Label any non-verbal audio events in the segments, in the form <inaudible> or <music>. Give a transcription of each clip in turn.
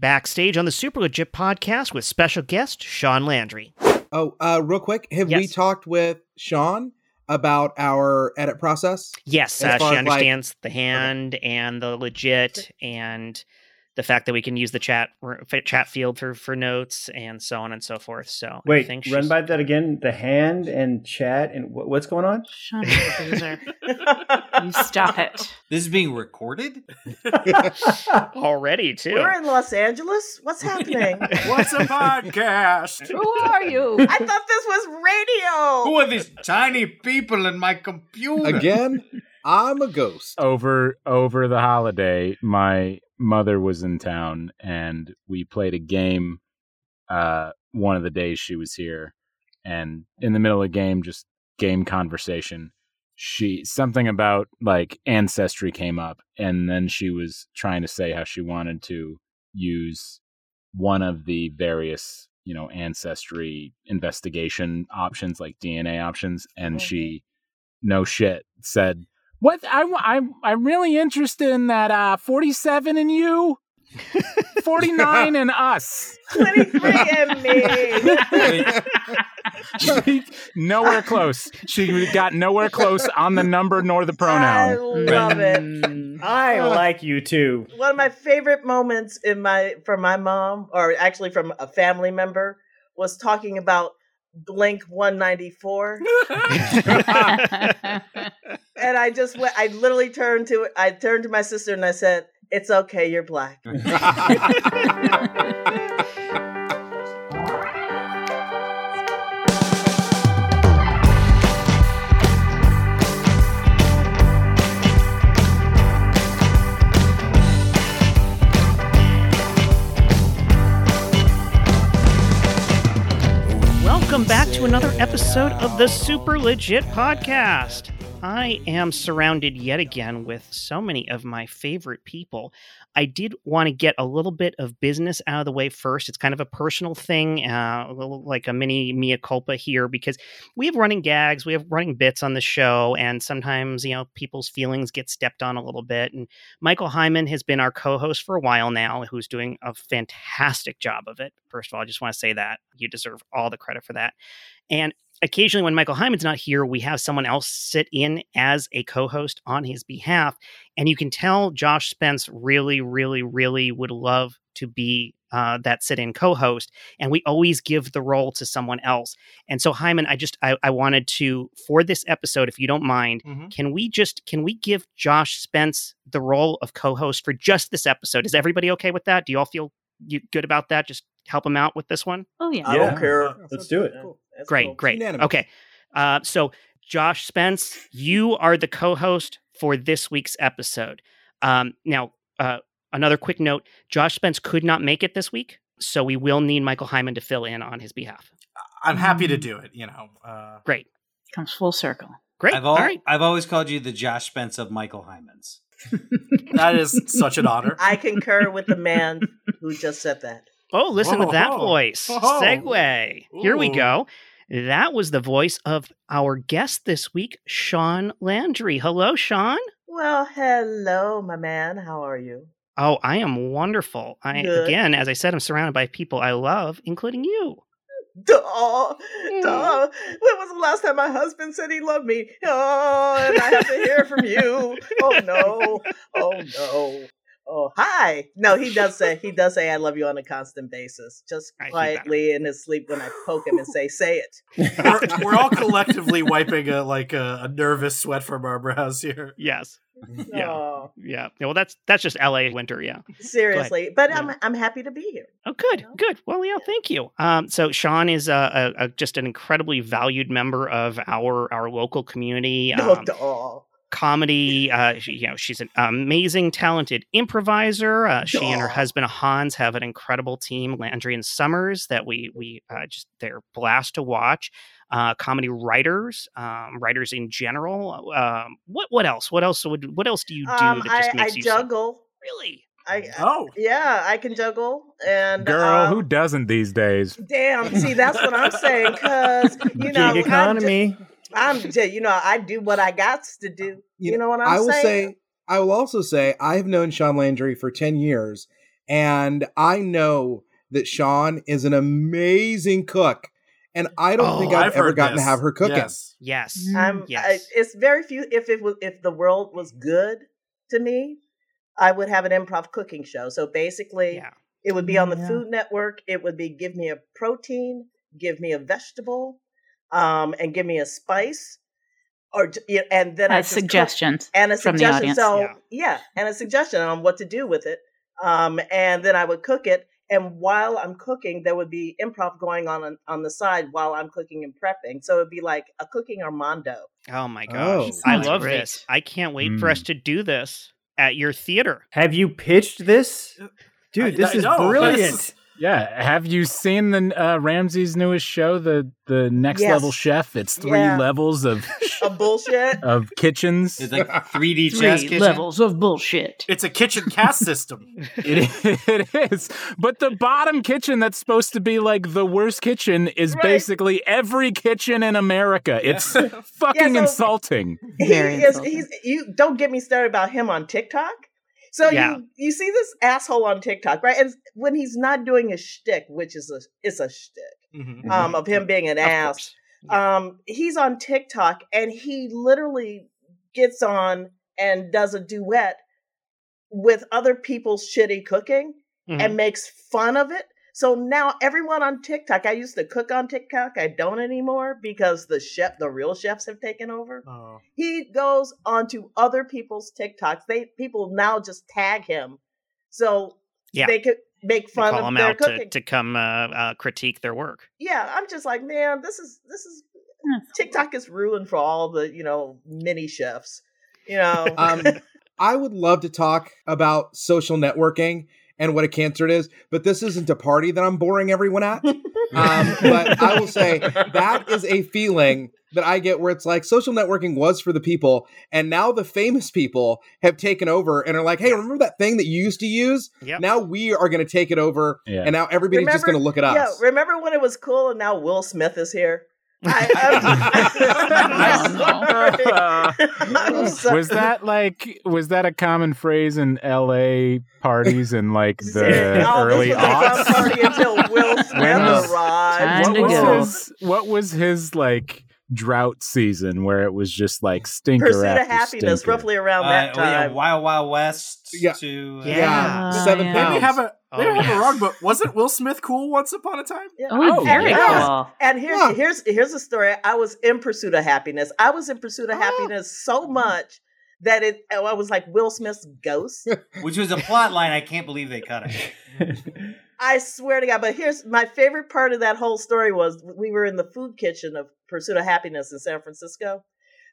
backstage on the Super Legit podcast with special guest Shaun Landry. Oh, uh, real quick, have we talked with Sean about our edit process? Yes, uh, she as, like- understands the hand and the legit and the fact that we can use the chat chat field for for notes and so on and so forth. So I Wait, think run by that again. The hand and chat and wh- what's going on? Shut up, loser. <laughs> you stop it. This is being recorded? <laughs> already too. We're in Los Angeles. What's happening? <laughs> What's a podcast? Who are you? I thought this was radio. Who are these tiny people in my computer? Again, I'm a ghost. over over the holiday my mother was in town and we played a game uh one of the days she was here and in the middle of the game just game conversation. She something about like ancestry came up and then she was trying to say how she wanted to use one of the various you know ancestry investigation options like dna options and she no shit said what I I'm I'm really interested in that uh 47 and you <laughs> 49 and us 23 and me. She- nowhere close she got nowhere close on the number nor the pronoun. I love it. Mm, I like you too. One of my favorite moments in my from my mom, or actually from a family member, was talking about Blink 194. <laughs> And I just went, I literally turned to I turned to my sister and I said, It's okay, you're black. <laughs> <laughs> Welcome back to another episode of the Super Legit Podcast. I am surrounded yet again with so many of my favorite people. I did want to get a little bit of business out of the way first. It's kind of a personal thing, uh, a little like a mini mea culpa here, because we have running gags, we have running bits on the show, and sometimes, you know, people's feelings get stepped on a little bit. And Michael Heiman has been our co host for a while now, who's doing a fantastic job of it. First of all, I just want to say that you deserve all the credit for that. And occasionally, when Michael Heiman's not here, we have someone else sit in as a co host on his behalf. And you can tell Josh Spence really, really, really would love to be uh, that sit in co host. And we always give the role to someone else. And so, Hyman, I just, I, I wanted to, for this episode, if you don't mind, Mhm. can we just, can we give Josh Spence the role of co host for just this episode? Is everybody okay with that? Do you all feel you, good about that? Just help him out with this one? Oh yeah. I Yeah. don't care. Let's do it. That's Great, cool. great. Unanimous. Okay. Uh, so, Josh Spence, you are the co host for this week's episode. Um, now, uh, another quick note Josh Spence could not make it this week, so we will need Michael Heiman to fill in on his behalf. I'm happy to do it, you know. Uh, Great. Comes full circle. Great. I've, al- right. I've always called you the Josh Spence of Michael Heiman's. <laughs> <laughs> That is such an honor. I concur with the man who just said that. Oh, listen to that Oh. voice. Oh. Segue. Here we go. That was the voice of our guest this week, Shaun Landry. Hello, Sean. Well, hello, my man. How are you? Oh, I am wonderful. I Good. again, as I said, I'm surrounded by people I love, including you. Duh, duh. Mm. When was the last time my husband said he loved me? Oh, and I have to hear from you. Oh no. <laughs> Oh no. Oh hi. No, he does say he does say I love you on a constant basis. Just I quietly in his sleep when I poke him and say, "Say it." we're, we're all collectively wiping a like a, a nervous sweat from our brows here. Yes. Yeah. Oh, Yeah. Yeah, Well, that's that's just L.A. winter. Yeah. seriously, but Yeah. I'm I'm happy to be here. Oh, good. Good. Well, yeah. Thank you. Um, so Shaun is a, a, a just an incredibly valued member of our our local community. No, Um, duh. Comedy. Uh, she, you know, she's an amazing, talented improviser. Uh, she and her husband Hans have an incredible team, Landry and Summers, that we we uh, just they're blast to watch. Uh, comedy writers, um, writers in general. Um, what what else? What else would what else do you do Um, that just I, makes I you so- juggle. really? I Oh, yeah, I can juggle. And girl um, who doesn't these days Damn, see that's what I'm saying because <laughs> you know Gig economy. I'm just, you know I do what I got to do. Uh, you, know what I'm saying? I will saying? say, I will also say, I have known Shaun Landry for 10 years, and I know that Sean is an amazing cook, and I don't Oh, think I've, I've ever gotten this. to have her cooking. Yes. Yes. I'm, mm, Yes. I, it's very few. If it was, if the world was good to me, I would have an improv cooking show. So basically, Yeah. it would be on the mm, Yeah. Food Network. It would be give me a protein, give me a vegetable, um, and give me a spice, or and then I As just cook- suggestions and a from suggestion. audience. So Yeah. yeah. and a suggestion on what to do with it. Um, and then I would cook it. And while I'm cooking, there would be improv going on, on on the side while I'm cooking and prepping. So it'd be like a cooking Armando. Oh my Oh. gosh. I love great. this. I can't wait for us Mm. to do this at your theater. Have you pitched this? I- Dude, this I is know, brilliant. this- Yeah, have you seen the uh, Ramsay's newest show, the the Next Yes. Level Chef? It's three Yeah. levels of <laughs> A bullshit. <laughs> of kitchens. It's like 3D chess Three kitchen. levels of bullshit. It's a kitchen cast system. <laughs> It, it is, but the bottom kitchen that's supposed to be like the worst kitchen is Right. basically every kitchen in America. It's fucking so- insulting. he Very is insulting. he's you don't get me started about him on TikTok. So Yeah. you you see this asshole on TikTok, right? And when he's not doing his shtick, which is a it's a shtick, Mhm. um, of him being an Of ass. course. Um, he's on TikTok and he literally gets on and does a duet with other people's shitty cooking Mhm. and makes fun of it. So now everyone on TikTok, I used to cook on TikTok, I don't anymore because the chef, the real chefs have taken over. Oh. He goes onto other people's TikToks. They people now just tag him, so Yeah. they could make fun call of them their out cooking. to, to come uh, uh, critique their work. yeah, I'm just like, man, this is this is. TikTok is ruined for all the you know mini chefs. You know, <laughs> Um, I would love to talk about social networking and what a cancer it is, but this isn't a party that I'm boring everyone at. <laughs> Um, but I will say that is a feeling that I get where it's like social networking was for the people, and now the famous people have taken over and are like, "Hey, remember that thing that you used to use? Yep. Now we are going to take it over, Yeah. and now everybody's just going to look at us." yeah, remember when it was cool and now Will Smith is here? I, I'm, <laughs> I'm <laughs> sorry. was that like was that a common phrase in L.A. parties in like the <laughs> Oh, early this was a fun aughts? party until Will Smith arrived. What was his What was his like drought season where it was just like stinker Pursuit after of Happiness, stinker? roughly around Uh, that well, yeah, time. Wild Wild West Yeah. to uh, Yeah. Yeah, Oh, seven yeah. They may pounds. have a they Oh, may have yes. it wrong, but wasn't Will Smith cool once upon a time? Yeah. Oh, Oh, very yeah. cool. And here's Yeah. here's here's a story. I was in Pursuit of Happiness. I was in Pursuit of Oh. Happiness so much that it I was like Will Smith's ghost. <laughs> which was a plot line. I can't believe they cut it. <laughs> I swear to God. But here's my favorite part of that whole story was we were in the food kitchen of Pursuit of Happiness in San Francisco.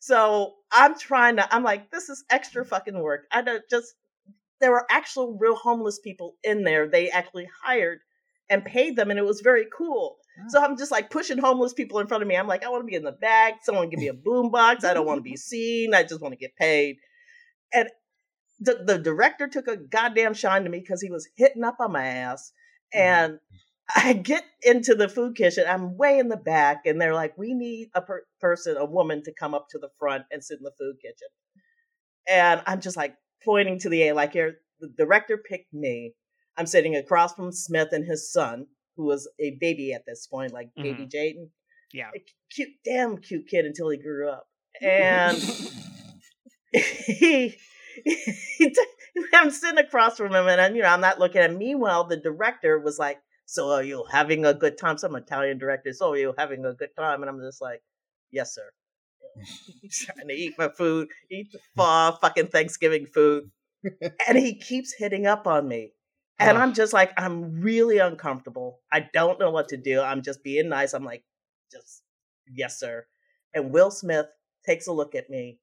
So I'm trying to. I'm like, this is extra fucking work. I don't just. There were actual real homeless people in there. They actually hired and paid them, and it was very cool. So I'm just like pushing homeless people in front of me. I'm like, I want to be in the back. Someone give me a boom box. I don't want to be seen. I just want to get paid. And the, the director took a goddamn shine to me because he was hitting up on my ass. Mm-hmm. And I get into the food kitchen. I'm way in the back, and they're like, "We need a per- person, a woman, to come up to the front and sit in the food kitchen." And I'm just like pointing to the A, like, "Here, the director picked me. I'm sitting across from Smith and his son, who was a baby at this point, like baby mm-hmm. Jaden, Yeah. a cute, damn cute kid until he grew up, <laughs> and <laughs> <laughs> he." he t- <laughs> I'm sitting across from him, and, and you know I'm not looking at. Him. Meanwhile, the director was like, "So are you having a good time?" Some Italian director. So are you having a good time? And I'm just like, "Yes, sir." <laughs> Trying to eat my food, eat the fucking Thanksgiving food, and he keeps hitting up on me, and. I'm just like, I'm really uncomfortable. I don't know what to do. I'm just being nice. I'm like, just yes, sir. And Will Smith takes a look at me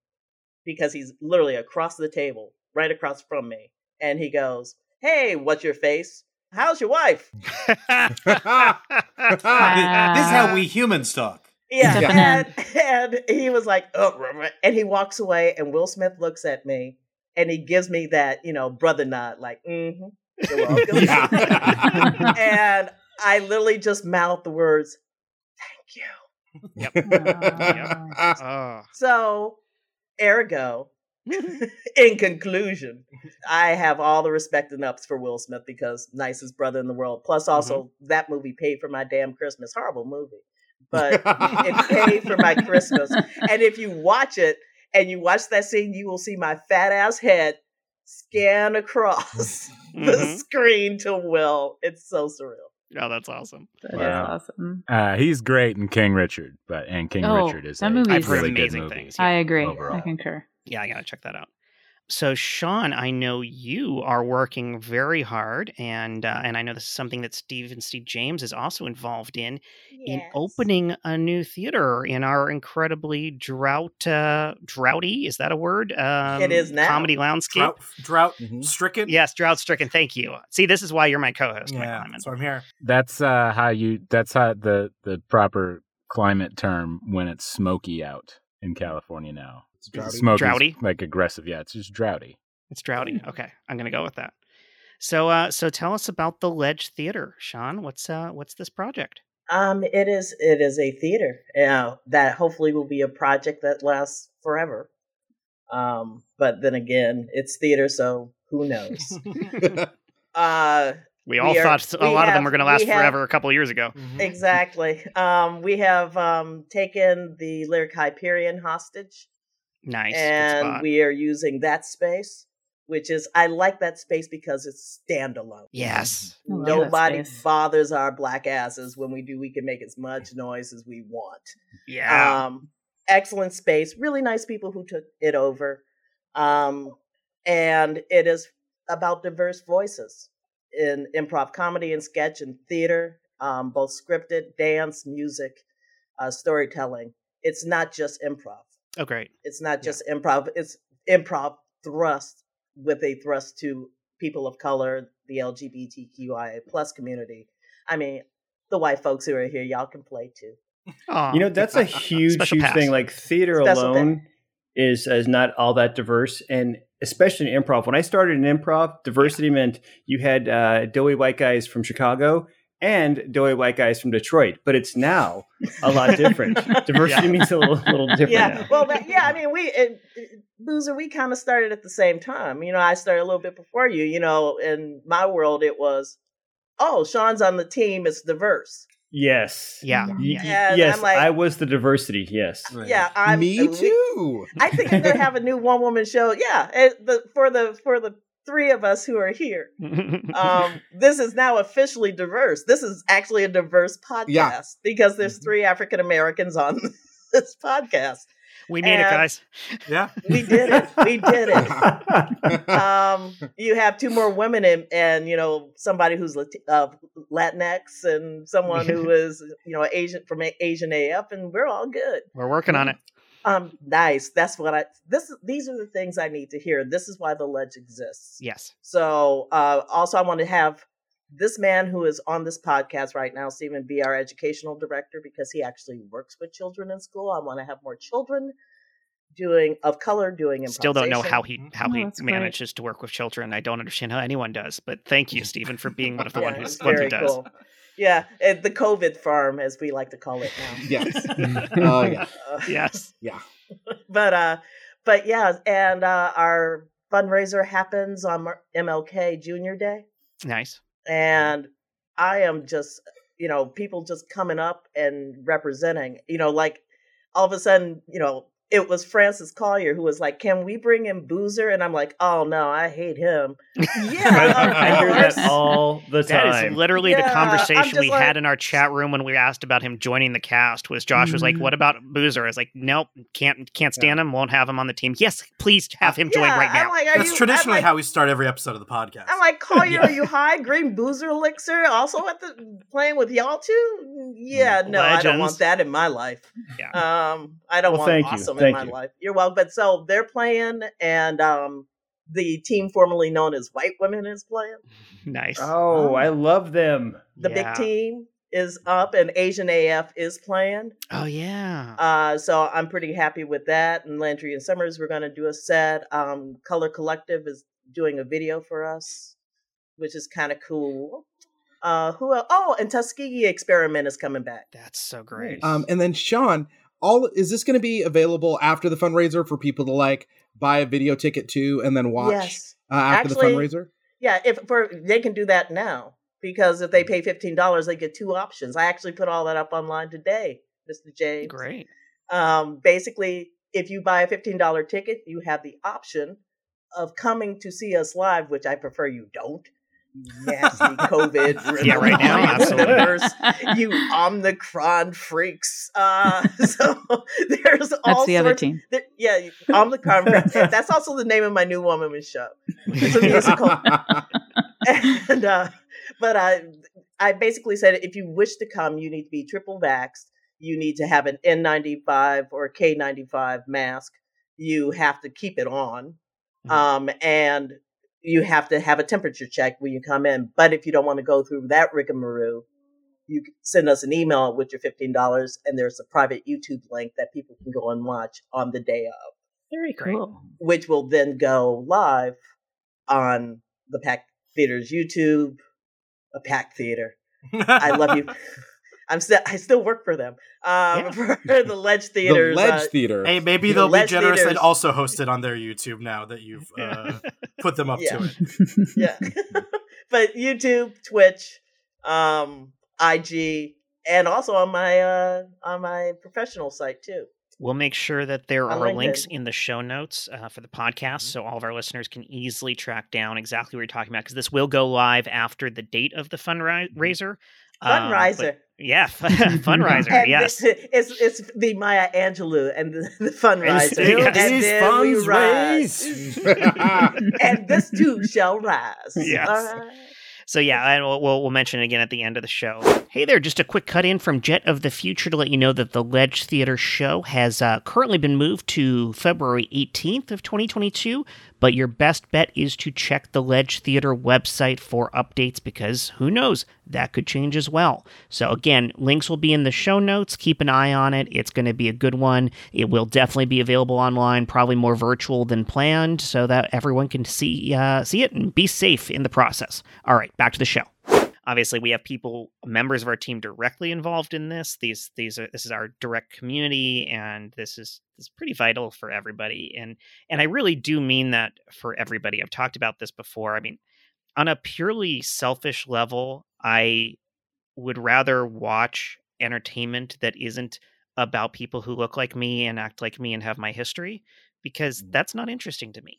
because he's literally across the table, right across from me. And he goes, Hey, what's your face? How's your wife? This, <laughs> this is how we humans talk. Yeah. Stepping And, and he was like, Oh, and he walks away. And Will Smith looks at me and he gives me that, you know, brother nod, like, mm hmm. You're <laughs> welcome. <laughs> And I literally just mouthed the words, Thank you. Yep. Uh, Oh. So, ergo, <laughs> in conclusion, I have all the respect and ups for Will Smith because nicest brother in the world. Plus, also that movie paid for my damn Christmas. Horrible movie, <laughs> but it paid for my Christmas. And if you watch it and you watch that scene, you will see my fat ass head scan across <laughs> the Mhm. screen to Will. It's so surreal. Oh, that's awesome. That is Wow. awesome. Uh, he's great in King Richard, but and King Oh, Richard is that a movie I've is- heard really good amazing movie. things. I agree. overall. I concur. Yeah, I gotta check that out. So, Shaun, I know you are working very hard, and uh, and I know this is something that Steve and Steve James is also involved in in opening a new theater in our incredibly drought uh, droughty is that a word? Um, is now. comedy landscape. Drought, drought Mhm. stricken. Yes, drought stricken. Thank you. See, this is why you're my co-host. Mike yeah. Lyman. So I'm here. That's uh, how you. That's how the the proper climate term when it's smoky out in California now. It's droughty. Smoke is, like aggressive. Yeah, it's just droughty. It's droughty. Okay, I'm gonna go with that. So, uh, so tell us about the Ledge Theater, Shaun. What's uh, what's this project? Um, it is it is a theater uh, that hopefully will be a project that lasts forever. Um, but then again, it's theater, so who knows? <laughs> uh, We all We are- thought a we lot of them were going to last have- forever a couple of years ago. Mhm. exactly. Um, we have um, taken the Lyric Hyperion hostage, Nice. and we are using that space, which is I like that space because it's standalone. yes. Love Nobody bothers our black asses when we do. We can make as much noise as we want. Yeah. Um, excellent space. Really nice people who took it over. Um, and it is about diverse voices in improv comedy and sketch and theater, um, both scripted, dance, music, uh, storytelling. It's not just improv. Oh, great. It's not just improv. It's improv thrust with a thrust to people of color, the LGBTQIA plus community. I mean, the white folks who are here, y'all can play too. Aw. You know, <laughs> that's a huge, Special huge pass. thing. Like theater Special alone is is not all that diverse, and especially in improv. When I started in improv, diversity meant you had uh, doughy white guys from Chicago and doughy white guys from Detroit. But it's now a lot <laughs> different. diversity Yeah. means a little, little different yeah, now. well, that, yeah. I mean, we it, it- Boozer, we kind of started at the same time. You know, I started a little bit before you. You know, in my world, it was, oh, Sean's on the team. It's diverse. Yes. yeah. Yeah. yes, I'm like- I was the diversity. Yes. Right. Yeah, I'm Me too. I think I'm gonna have a new one woman show. Yeah, it, the, for the for the three of us who are here. <laughs> Um, this is now officially diverse. This is actually a diverse podcast Yeah. because there's Mhm. three African Americans on <laughs> this podcast. we made it, guys. Yeah. We did it. We did it. <laughs> um, you have two more women and, and you know somebody who's Lat- uh, Latinx and someone who is you know Asian from Asian AF, and we're all good. We're working on it. Um, nice. That's what I. This these are the things I need to hear. This is why the ledge exists. Yes. So uh, also, I want to have this man who is on this podcast right now, Stephen, be our educational director because he actually works with children in school. I want to have more children doing of color doing Still don't know how he how Oh, he that's great. manages to work with children. I don't understand how anyone does. But thank you, <laughs> Stephen, for being one of the Yeah, one who's one who very does. Cool. Yeah, uh, the COVID farm, as we like to call it now. <laughs> yes. <laughs> Oh yeah. Uh, Yes. Yeah. <laughs> but uh, but yeah, and uh, our fundraiser happens on MLK Junior Day. Nice. and I am just, you know, people just coming up and representing, you know, like all of a sudden, you know, it was Francis Collier who was like, "Can we bring in Boozer?" And I'm like, "Oh no, I hate him." <laughs> yeah, I, I hear of that all the time. is literally the Yeah, I'm conversation we like- had in our chat room when we asked about him joining the cast. Was Josh was like, Mhm. "What about Boozer?" I was like, "Nope, can't can't stand him. Won't have him on the team." Yes, please have him join Yeah, right now. like, That's you, traditionally like, how we start every episode of the podcast. I'm like, Collier, <laughs> Yeah. are you high? Green Boozer Elixir also at the playing with y'all too? Yeah, no, I don't want that in my life. Yeah. Um, I don't Well, want thank you. awesome Thank in my you. life. You're welcome. But so they're playing, and um, the team formerly known as White Women is playing. <laughs> nice. oh, I love them. The Yeah. big team is up, and Asian AF is playing. Oh yeah. Uh, so I'm pretty happy with that. And Landry and Summers, we're going to do a set. Um, Color Collective is doing a video for us, which is kind of cool. Uh, who? el- Oh, and Tuskegee Experiment is coming back. That's so great. Um, and then Shaun, all is this going to be available after the fundraiser for people to like buy a video ticket to and then watch Yes. uh, after Actually- the fundraiser? Yeah, if for they can do that now because if they pay fifteen dollars, they get two options. I actually put all that up online today, Mr. James. Great. Um, basically, if you buy a fifteen dollar ticket, you have the option of coming to see us live, which I prefer you don't. You Nasty COVID. <laughs> Yeah, right now, absolutely. <laughs> you Omicron freaks. Uh, <laughs> so there's That's all the other sorts- team. there- yeah, you- Omicron. That's also the name of my new one woman show. It's a musical and uh, but I I basically said if you wish to come, you need to be triple vaxxed. You need to have an N95 or K95 mask. You have to keep it on, Mhm. um, and you have to have a temperature check when you come in. But if you don't want to go through that rigmarole, you send us an email with your fifteen dollars, and there's a private YouTube link that people can go and watch on the day of Very cool. which will then go live on the Pack Theater's YouTube, a Pack Theater. I love you. <laughs> I'm still I still work for them. Um, for <laughs> the Ledge Theater. the Ledge uh, Theater. Hey, maybe The they'll be Ledge generous and Theaters- also host it on their YouTube now that you've uh, put them up Yeah. to it. yeah. <laughs> <laughs> but YouTube, Twitch, um, IG, and also on my uh on my professional site too. We'll make sure that there On are links LinkedIn. in the show notes uh, for the podcast so all of our listeners can easily track down exactly what you're talking about because this will go live after the date of the fundraiser. Um, but- Fundraiser. yeah, <laughs> <laughs> fundraiser. And yes. it's it's the Maya Angelou and the, the fundraiser. still and these then we funds rise. <laughs> and this too shall rise. Yes. All right. So yeah, and we'll, we'll we'll mention it again at the end of the show. Hey there, just a quick cut in from Jet of the Future to let you know that the Ledge Theater show has uh, currently been moved to February 18th of 2022. But your best bet is to check the Ledge Theater website for updates because who knows that could change as well. So again, links will be in the show notes. Keep an eye on it. It's going to be a good one. It will definitely be available online, probably more virtual than planned, so that everyone can see uh, see it and be safe in the process. All right, back to the show. Obviously, we have people, members of our team, directly involved in this. These, these are this is our direct community, and this is this is pretty vital for everybody. And and I really do mean that for everybody. I've talked about this before. I mean, on a purely selfish level, I would rather watch entertainment that isn't about people who look like me and act like me and have my history because mm. that's not interesting to me.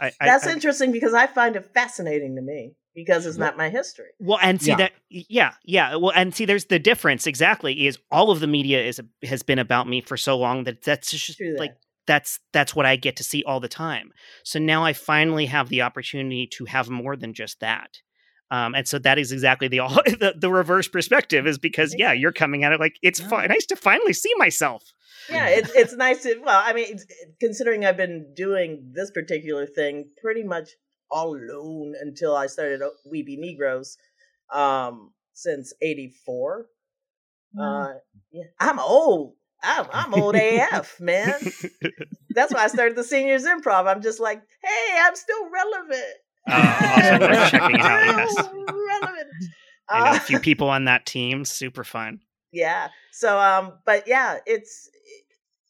I, I- That's I- interesting because I find it fascinating to me because it's not my history. Well, and see Yeah. that, yeah, yeah. Well, and see, there's the difference exactly. Is all of the media is has been about me for so long that that's just True that. like that's that's what I get to see all the time. So now I finally have the opportunity to have more than just that. Um, and so that is exactly the all <laughs> the, the reverse perspective is because yeah, you're coming at it like it's fi- nice to finally see myself. Yeah, it's it's nice to. Well, I mean, considering I've been doing this particular thing pretty much all alone until I started uh, Oui Be Negroes um, since '84. Uh, yeah, I'm old. I'm, I'm old AF, man. That's why I started the seniors improv. I'm just like, hey, I'm still relevant. Uh, also worth checking out. Yes, <laughs> Still relevant. I know a Uh, few people on that team. Super fun. Yeah. So um but yeah it's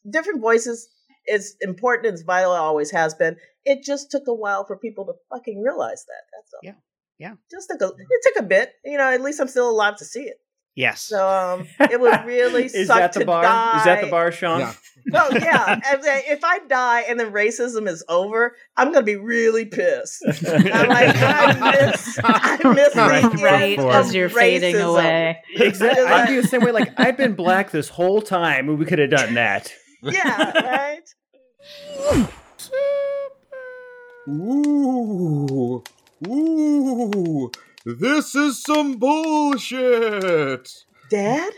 different voices is important it's vital it always has been. It just took a while for people to fucking realize that that's all. Yeah, yeah. just took a it took a bit you know at least i'm still alive to see it Yes. so um it would really <laughs> Is suck that the to bar? die Is that the bar, Shaun? Yeah. <laughs> well yeah if, if i die and then racism is over i'm gonna be really pissed i'm like <laughs> i miss i miss Right the right end as you're fading away. Exactly. Like- I'd be the same way. Like I've been black this whole time, and we could have done that. yeah right Ooh, ooh, this is some bullshit. dad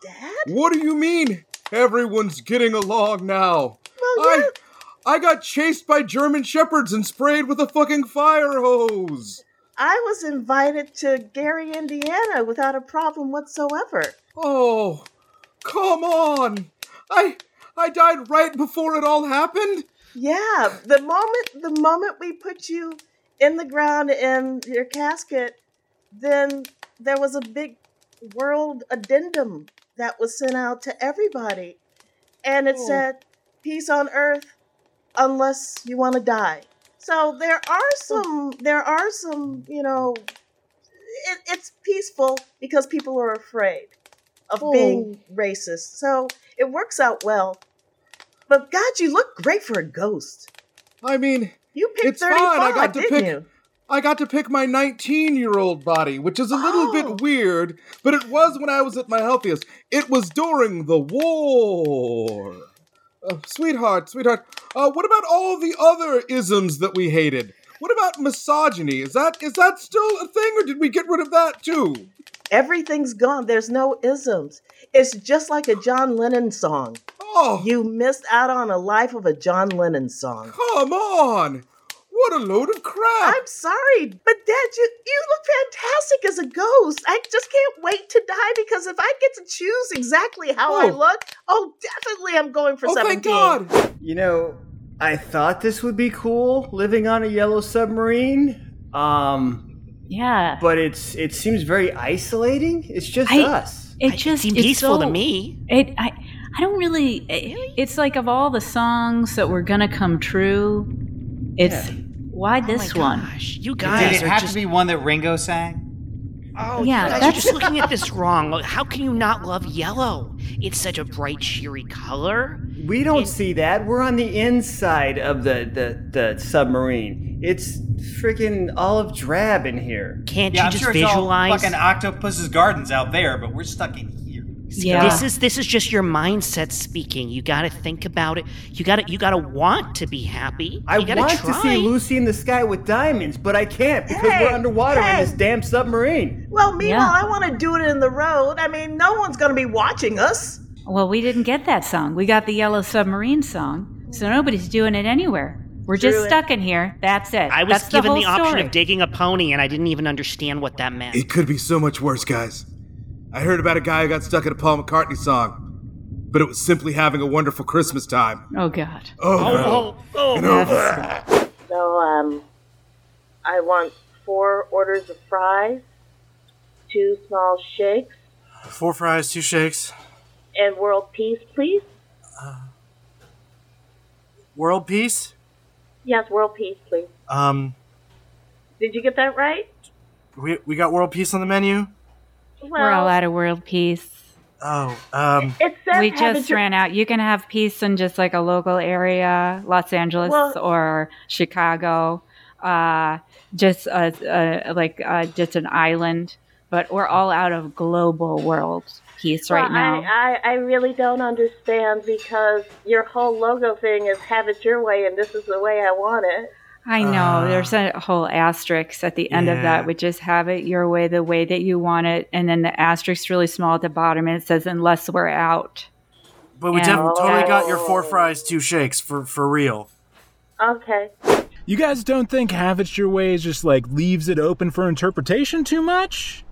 dad What do you mean? Everyone's getting along now. well, I. I got chased by German shepherds and sprayed with a fucking fire hose. I was invited to Gary, Indiana without a problem whatsoever. Oh, come on! I, I died right before it all happened. Yeah, the moment the moment we put you in the ground in your casket, then there was a big world addendum that was sent out to everybody. And it Oh. said, Peace on earth, unless you want to die. So there are some, there are some, you know, it, it's peaceful because people are afraid of Oh. being racist. So it works out well. But God, you look great for a ghost. I mean, You picked It's fine, I got to pick- you? I got to pick my 19 year old body, which is a little Oh. bit weird, but it was when I was at my healthiest. It was during the war. Uh, sweetheart, sweetheart, uh, what about all the other isms that we hated? What about misogyny? Is that is that still a thing, or did we get rid of that too? Everything's gone. There's no isms. It's just like a John Lennon song. Oh, You missed out on a life of a John Lennon song. come on! What a load of crap! I'm sorry, but Dad, you you look fantastic as a ghost. I just can't wait to die because if I get to choose exactly how I Oh. look, oh, definitely I'm going for oh, 17. thank God! You know, I thought this would be cool living on a yellow submarine. Um, Yeah. but it's it seems very isolating. It's just I- us. It It just seemed it's peaceful to me. It I I don't really. It, it's like of all the songs that were gonna come true, it's why oh this oh my one? Gosh, you Did guys it have just to be one that Ringo sang? Oh, Yeah, you guys are that's- just looking at this wrong. How can you not love yellow? It's such a bright, cheery color. We don't It- see that. We're on the inside of the the, the submarine. It's freaking olive drab in here. Can't Yeah, you I'm just sure it's all visualize? fucking Octopus's Gardens out there, but we're stuck in here. Yeah. This is this is just your mindset speaking. You got to think about it. You got to you got to want to be happy. I gotta want try. to see Lucy in the sky with diamonds, but I can't because Hey, we're underwater hey. in this damn submarine. Well, meanwhile, Yeah. I want to do it in the road. I mean, no one's going to be watching us. Well, we didn't get that song. We got the Yellow Submarine song, so nobody's doing it anywhere. We're just True. stuck in here. That's it. I was That's given the, the, option story. of digging a pony, and I didn't even understand what that meant. It could be so much worse, guys. I heard about a guy who got stuck in a Paul McCartney song, but it was simply having a wonderful Christmas time. Oh God. Oh, no. oh, oh, You know, So, um, I want four orders of fries, two small shakes, Four fries, two shakes. and world peace, please. Uh, World peace. Yes, world peace, please. Um, Did you get that right? we we got world peace on the menu. Well, We're all out of world peace. Oh, um, It says we just it ran out. You can have peace in just like a local area, Los Angeles Well- or Chicago, uh, just uh, uh, like uh, just an island. But we're all out of global world peace right now. I, I, I really don't understand because your whole logo thing is have it your way, and this is the way I want it. I know. Uh, There's a whole asterisk at the end of that, which is have it your way, the way that you want it. And then the asterisk's really small at the bottom and it says, unless we're out. but we Yeah. definitely totally got your four fries, two shakes for for real. Okay. You guys don't think have it your way is just like leaves it open for interpretation too much?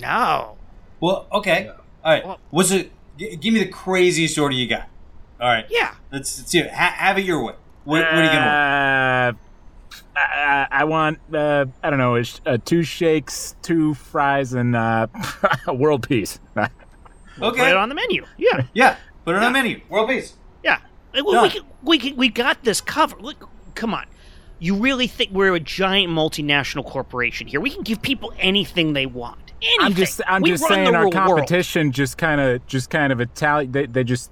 no. Well, okay. All right. Well- What's it? G- give me the craziest order you got. All right. Yeah. Let's, let's see it. Ha- have it your way. What, what are you gonna? Uh, I, I want uh, I don't know, uh, two shakes, two fries, and uh, <laughs> world peace. <laughs> okay. Put it on the menu. Yeah. Yeah. Put it on the menu. World peace. Yeah. Like, we, we, can- we, can- we got this covered. Look, come on. You really think we're a giant multinational corporation here? We can give people anything they want. Anything. I'm just I'm We just saying our real world. competition just kind of just kind of Italian. They, they just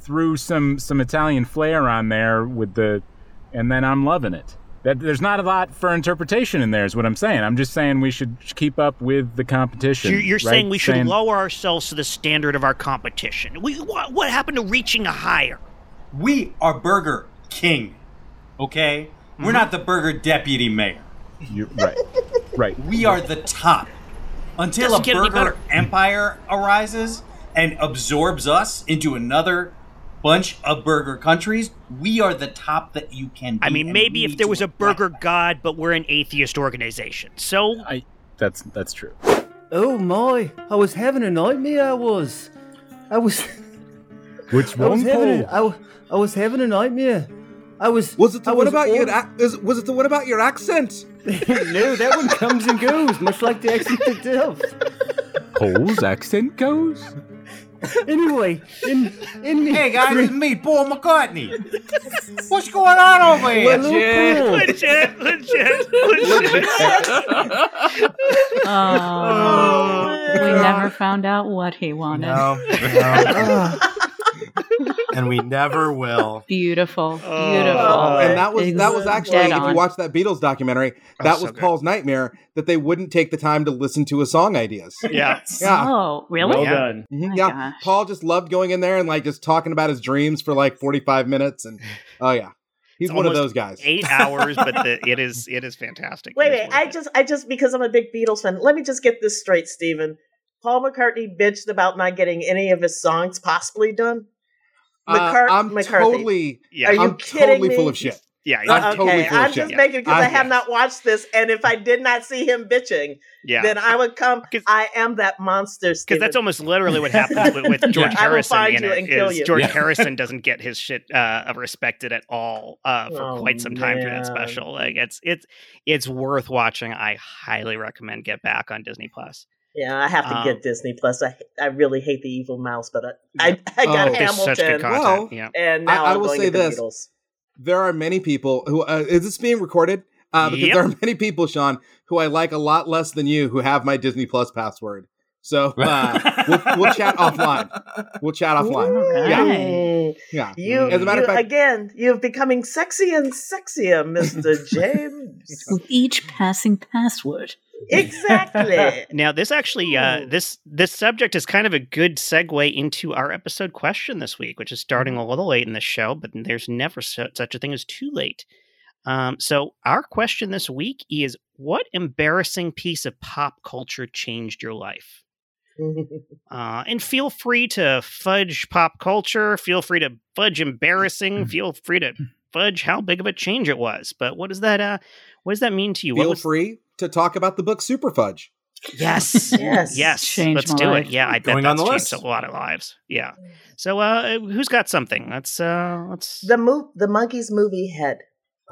threw some some Italian flair on there with the, and then I'm loving it. That there's not a lot for interpretation in there is what I'm saying. I'm just saying we should keep up with the competition. You're, you're right? saying we should Saying- lower ourselves to the standard of our competition. We, what, what happened to reaching a higher? We are Burger King. Okay. We're mm-hmm. not the Burger Deputy Mayor. You're right, right. We are the top. Until a Doesn't get any burger empire arises and absorbs us into another bunch of burger countries, we are the top that you can be. I mean, maybe if there was a burger that. god, but we're an atheist organization. So I that's that's true. Oh my! I was having a nightmare. I was. I was. <laughs> Which I was one, having. A, Paul? I, was having a nightmare. I was. Was it the I what about your on- was it the what about your accent? <laughs> no, that one comes and goes, much like the accent itself. Paul's accent goes. anyway, in in Hey guys, it's me, Paul McCartney. What's going on over here? legit, legit, legit. Oh, we man. never found out what he wanted. No, no. <laughs> Ah. And we never will. Beautiful, beautiful. Oh, and that was that was actually if you watch that Beatles documentary, Oh, that so was good. Paul's nightmare that they wouldn't take the time to listen to his song ideas. <laughs> Yeah. Yeah. Oh, really? well Yeah. done. Mhm, my yeah, gosh. Paul just loved going in there and like just talking about his dreams for like forty five minutes, and <laughs> oh yeah, he's It's one of those guys. Eight hours, but the, it is it is fantastic. Wait, wait. I it. just, I just because I'm a big Beatles fan. Let me just get this straight, Stephen. Paul McCartney bitched about not getting any of his songs possibly done. Uh, I'm McCarthy. totally, yeah, Are you I'm kidding totally me? full of shit. yeah, I'm okay, totally full of I'm shit. just making because I, I- have not watched this, and if I did not see him bitching, yeah. then I would come. <laughs> 'Cause- I am that monster, <laughs> Because that's almost literally what happens with, with <laughs> George I will Harrison find in you it. and kill you. George Yeah. Harrison doesn't get his shit uh, respected at all uh, for Oh, quite some time through that special. Like it's it's it's worth watching. I highly recommend Get Back on Disney Plus. Yeah, I have to Um, get Disney Plus. I, I really hate the evil mouse, but I, I, I got Oh. There's such good Hamilton, content. Well, yeah. and now I- I am will going say into this. the Beatles. There are many people who uh, is this being recorded? Uh, because Yep. there are many people, Shaun, who I like a lot less than you, who have my Disney Plus password. So <laughs> uh, we'll, we'll chat offline. We'll chat offline. All Yeah. right. Yeah. You, As a matter you- of fact- again, you're becoming sexy and sexier, Mister <laughs> James. With each passing password. exactly. <laughs> Now, this actually, uh, this this subject is kind of a good segue into our episode question this week, which is starting a little late in the show, but there's never su- such a thing as too late. Um, so, our question this week is: What embarrassing piece of pop culture changed your life? <laughs> Uh, and feel free to fudge pop culture. Feel free to fudge embarrassing. feel free to fudge how big of a change it was. But what does that? Uh, what does that mean to you? Feel was- free to talk about the book Super Fudge. Yes. <laughs> Yes. Yes. Changed Let's do life. it. Yeah, I bet Going on that's the changed list. a lot of lives. Yeah. So uh who's got something? Let's uh let's the mo- the Monkees movie head.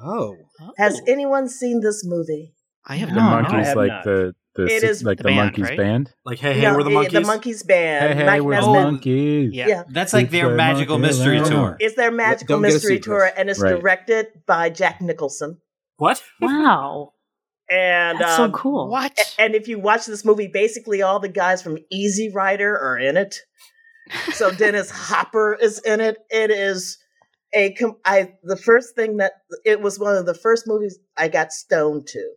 Oh. Has Oh, anyone seen this movie? I have The The not. I Monkees, have like not. the the It si- is like the the, band, Monkees right? band. Like, hey, hey, No, we're the Monkees. The Monkees band. Hey, hey, Mike we're the Monkees. Yeah. Yeah. That's like their Super magical mystery Land. tour. It's their magical Don't mystery tour, and it's Right. directed by Jack Nicholson. What? <laughs> Wow. And That's um, so cool. What? And if you watch this movie, basically all the guys from Easy Rider are in it. <laughs> So Dennis Hopper is in it. It is a com- I the first thing that it was one of the first movies I got stoned to,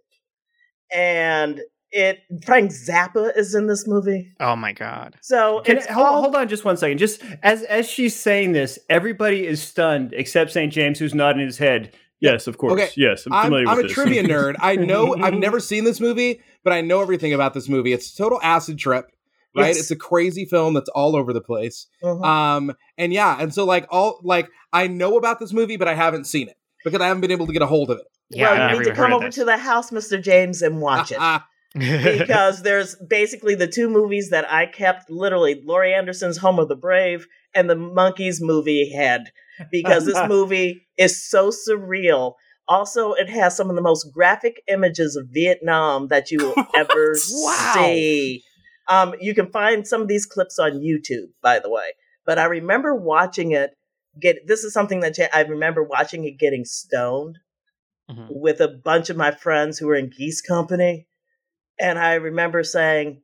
and it Frank Zappa is in this movie. Oh my god. So Can it's hold, all- hold on just one second. Just as as she's saying this, everybody is stunned except St. James, who's nodding his head. Yes, of course. Okay, Yes, I'm I'm, familiar I'm with a this. trivia <laughs> nerd. I know I've never seen this movie, but I know everything about this movie. It's a total acid trip, right? Yes. It's a crazy film that's all over the place. Mhm. Um, and yeah, and so like all like I know about this movie, but I haven't seen it because I haven't been able to get a hold of it. Yeah, well, you need to come over of to the house, Mr. James, and watch it. <laughs> Because there's basically the two movies that I kept literally Laurie Anderson's Home of the Brave and the Monkees movie Head because this <laughs> movie is so surreal. Also, it has some of the most graphic images of Vietnam that you will <laughs> ever Wow. see. Um, you can find some of these clips on YouTube, by the way. But I remember watching it. Get this is something that I remember watching it getting stoned Mhm. with a bunch of my friends who were in Geese Company. And I remember saying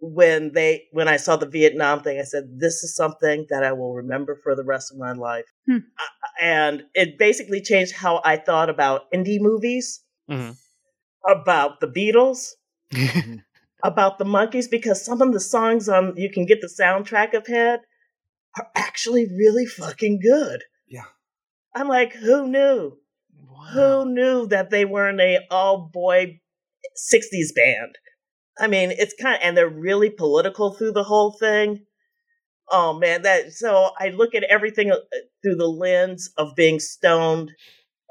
when they when I saw the Vietnam thing, I said, This is something that I will remember for the rest of my life. Hmm. Uh, And it basically changed how I thought about indie movies, Mhm. about the Beatles, about the Monkees, because some of the songs on you can get the soundtrack of Head are actually really fucking good. Yeah. I'm like, who knew? Who knew that they weren't a all boy 60s band? I mean, it's kind of, and they're really political through the whole thing. Oh man, that, so I look at everything uh, through the lens of being stoned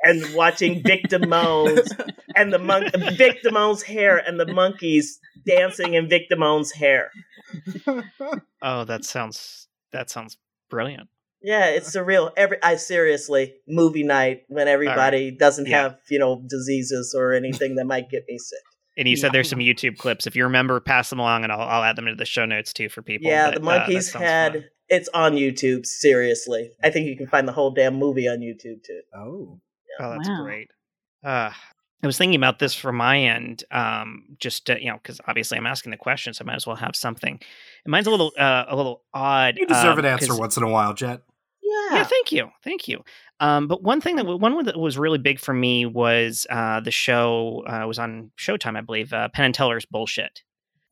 and watching Vic <laughs> Damone's and the monk, Vic Damone's hair and the Monkees dancing in Vic Damone's hair. <laughs> Oh, that sounds that sounds brilliant. Yeah, it's surreal. Every I seriously movie night when everybody doesn't Yeah. have you know diseases or anything that might get me sick. And you said there's some YouTube clips. If you remember, pass them along, and I'll, I'll add them into the show notes too for people. yeah, But, the uh, Monkees sounds had fun. It's on YouTube. Seriously, I think you can find the whole damn movie on YouTube too. Oh. Oh, that's Wow. great. Uh, I was thinking about this from my end, um, just to, you know, because obviously I'm asking the question, so I might as well have something. And mine's a little, uh, a little odd. You deserve um, an answer 'cause- once in a while, Jet. Yeah. Yeah, thank you, thank you. Um, but one thing that one that was really big for me was uh, the show uh, was on Showtime, I believe. Uh, Penn and Teller's bullshit.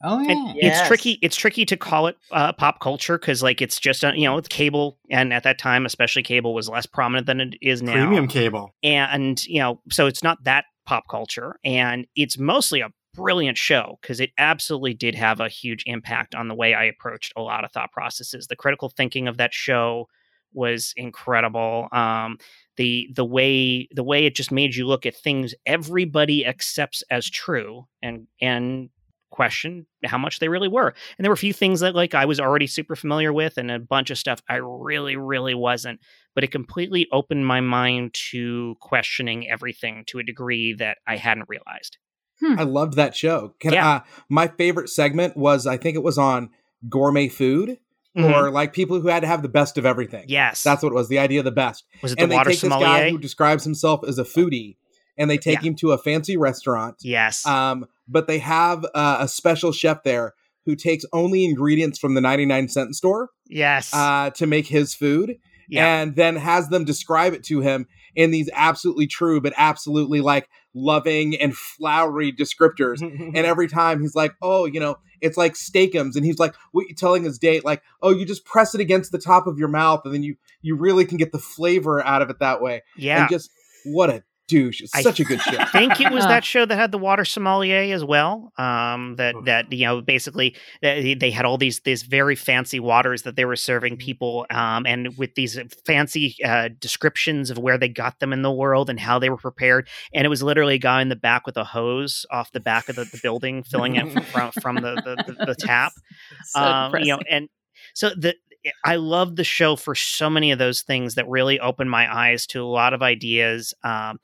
Oh yeah. Yes. it's tricky. It's tricky to call it uh, pop culture because, like, it's just uh, you know, it's cable, and at that time, especially cable was less prominent than it is now Premium cable. and you know so it's not that pop culture and it's mostly a brilliant show because it absolutely did have a huge impact on the way i approached a lot of thought processes. The critical thinking of that show was incredible. Um the the way the way it just made you look at things everybody accepts as true and and question how much they really were. And there were a few things that like i was already super familiar with and a bunch of stuff i really really wasn't but it completely opened my mind to questioning everything to a degree that I hadn't realized. I loved that show. Can Yeah. uh, my favorite segment was I think it was on gourmet food Mhm. or like people who had to have the best of everything. yes, That's what it was, the idea of the best. was it the and they water take this guy who describes himself as a foodie and they take Yeah. him to a fancy restaurant. yes, Um, but they have uh, a special chef there who takes only ingredients from the 99 cent store yes, uh, to make his food yeah, and then has them describe it to him in these absolutely true but absolutely like loving and flowery descriptors. And <laughs> every time he's like oh you know it's like steakums and he's like what you telling his date like oh you just press it against the top of your mouth and then you you really can get the flavor out of it that way. Yeah. and just what a douche it's such a good show I <laughs> think it was that show that had the water sommelier as well. Um, that that you know basically they they had all these these very fancy waters that they were serving people, um, and with these fancy uh, descriptions of where they got them in the world and how they were prepared. And it was literally a guy in the back with a hose off the back of the, the building, filling it from from the the, the, the tap. <laughs> So um, you know, and so the I love the show for so many of those things that really opened my eyes to a lot of ideas. Um,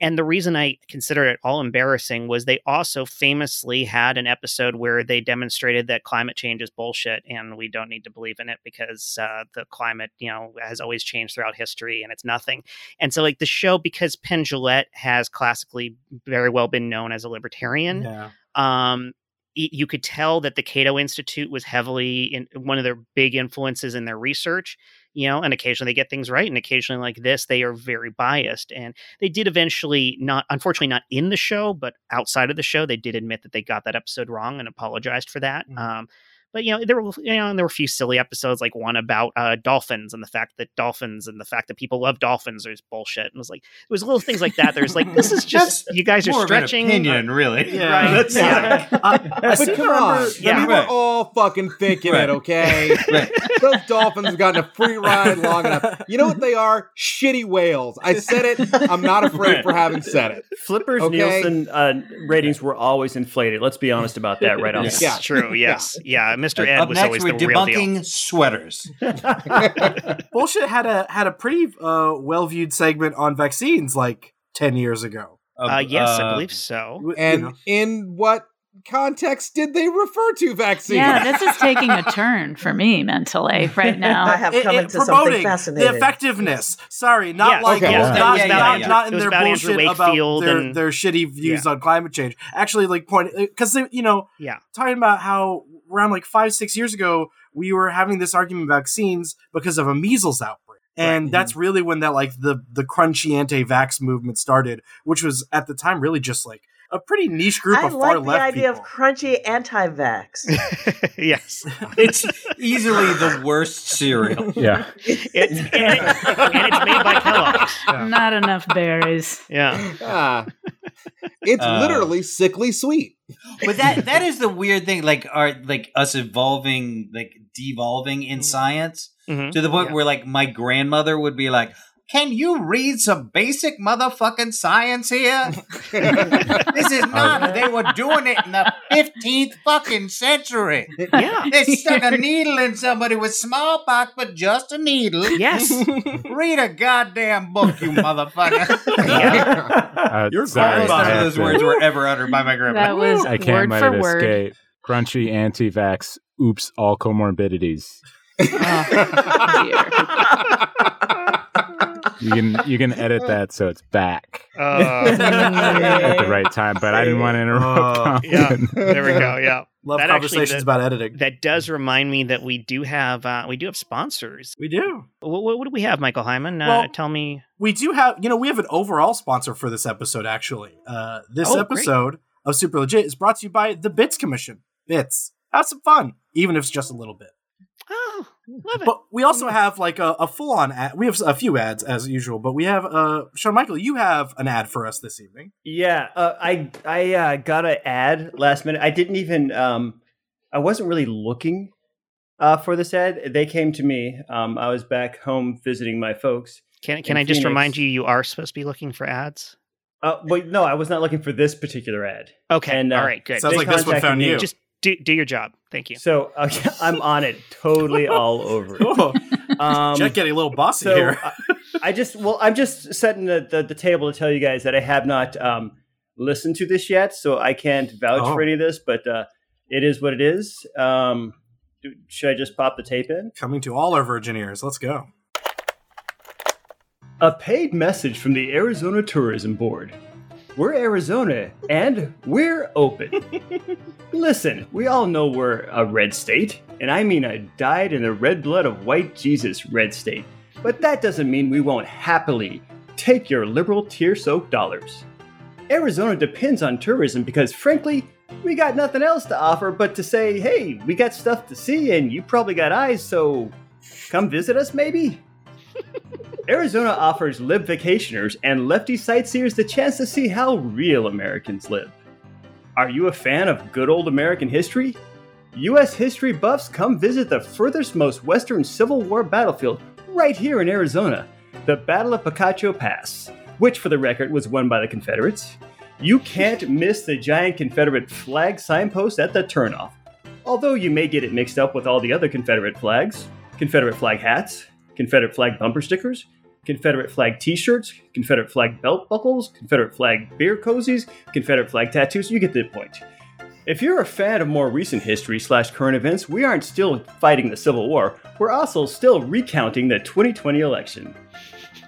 and the reason I consider it all embarrassing was they also famously had an episode where they demonstrated that climate change is bullshit and we don't need to believe in it because uh, the climate, you know, has always changed throughout history and it's nothing. And so, like the show, because Penn Jillette has classically very well been known as a libertarian, Yeah. um you could tell that the cato institute was heavily in one of their big influences in their research you know and occasionally they get things right and occasionally like this they are very biased and they did eventually not unfortunately not in the show but outside of the show they did admit that they got that episode wrong and apologized for that Mhm. um but you know there were you know and there were a few silly episodes like one about uh, dolphins and the fact that dolphins and the fact that people love dolphins is bullshit and it was like it was little things like that there's like this is <laughs> just That's you guys are stretching of an opinion, really. <laughs> Yeah. Right. That's- Yeah. <laughs> I, I but seem come remember. on Yeah. we were Right. all fucking thinking Right. it okay Right. those dolphins have gotten a free ride long enough you know what they are shitty whales i said it i'm not afraid Right. for having said it Flippers Okay. Nielsen uh, ratings were always inflated. Let's be honest about that right off. It's Yeah. true. Yes. Yeah. Mr. Ed Up was next, always we're the real deal. debunking sweaters. <laughs> Bullshit had a had a pretty uh, well viewed segment on vaccines like ten years ago. Uh, yes, I Uh, believe so. You and know. in what context did they refer to vaccines Yeah, this is taking a turn for me mentally right now. I have It- come it- into something fascinating. the effectiveness. Sorry, not Yes. like Okay. not, Yeah. not, Yeah, yeah, not, not in their about bullshit about their, and- their shitty views Yeah. on climate change. Actually, like point because you know Yeah. talking about how around like five six years ago we were having this argument about vaccines because of a measles outbreak. And that's really when that like the the crunchy anti-vax movement started, which was at the time really just like a pretty niche group I of far left. I like the idea people. of crunchy anti-vax. <laughs> yes. <laughs> It's <laughs> easily the worst cereal. Yeah. It's, and, it- and it's made by Kellogg's. Not enough berries. Yeah. Ah. It's Uh, literally sickly sweet But that that is the weird thing, like are like us evolving, like devolving in science Mhm. to the point Yeah. where like my grandmother would be like, "Can you read some basic motherfucking science here? <laughs> this is not. They were doing it in the fifteenth fucking century. Yeah. They stuck a needle in somebody with smallpox, but just a needle. Yes. <laughs> Read a goddamn book, you motherfucker." Yeah. <laughs> Uh, You're sorry, Almost none of those words were ever uttered by my That was I can't word for word. escape. Crunchy anti-vax. Oops, all comorbidities. You can you can edit that so it's back Uh, at the right time, but I didn't want to interrupt. Oh. yeah, there we go. Yeah, <laughs> Love That actually- conversations that- about editing. that does remind me that we do have uh, we do have sponsors. we do. What, what, what do we have, Michael Heiman? Uh, Well- tell me. We do have, you know, we have an overall sponsor for this episode, actually. Uh, this Oh, great. episode of Super Legit is brought to you by the Bits Commission. Bits. Have some fun, even if it's just a little bit. Oh, love it. But we also have like a, a full on ad. We have a few ads as usual, but we have, uh, Sean Michael, you have an ad for us this evening. Yeah, uh, I I uh, got an ad last minute. I didn't even um, I wasn't really looking uh, for this ad. They came to me. Um, I was back home visiting my folks. Can can in I just remind you, you are supposed to be looking for ads? Uh, wait, no, I was not looking for this particular ad. Okay, And, uh, all right, good. Sounds like this one found me. you. Just do do your job. Thank you. So <laughs> uh, I'm on it, totally <laughs> all over it. Um, Jet getting a little bossy so here. I, I just well, I'm just setting the, the, the table to tell you guys that I have not um, listened to this yet, so I can't vouch Oh. for any of this. But uh, it is what it is. Um, should I just pop the tape in? Coming to all our virgin ears. Let's go. A paid message from the Arizona Tourism Board. We're Arizona and we're open. <laughs> Listen, we all know we're a red state, and I mean a died in the red blood of white Jesus red state. But that doesn't mean we won't happily take your liberal tear soaked dollars. Arizona depends on tourism because, frankly, we got nothing else to offer but to say, hey, we got stuff to see and you probably got eyes, so come visit us maybe? <laughs> Arizona offers live vacationers and lefty sightseers the chance to see how real Americans live. Are you a fan of good old American history? U.S. history buffs come visit the furthest most western Civil War battlefield right here in Arizona, the Battle of Picacho Pass, which, for the record, was won by the Confederates. You can't miss the giant Confederate flag signpost at the turnoff, although you may get it mixed up with all the other Confederate flags Confederate flag hats, Confederate flag bumper stickers, Confederate flag t shirts, Confederate flag belt buckles, Confederate flag beer cozies, Confederate flag tattoos. You get the point. If you're a fan of more recent history slash current events, we aren't still fighting the Civil War, we're also still recounting the 2020 election.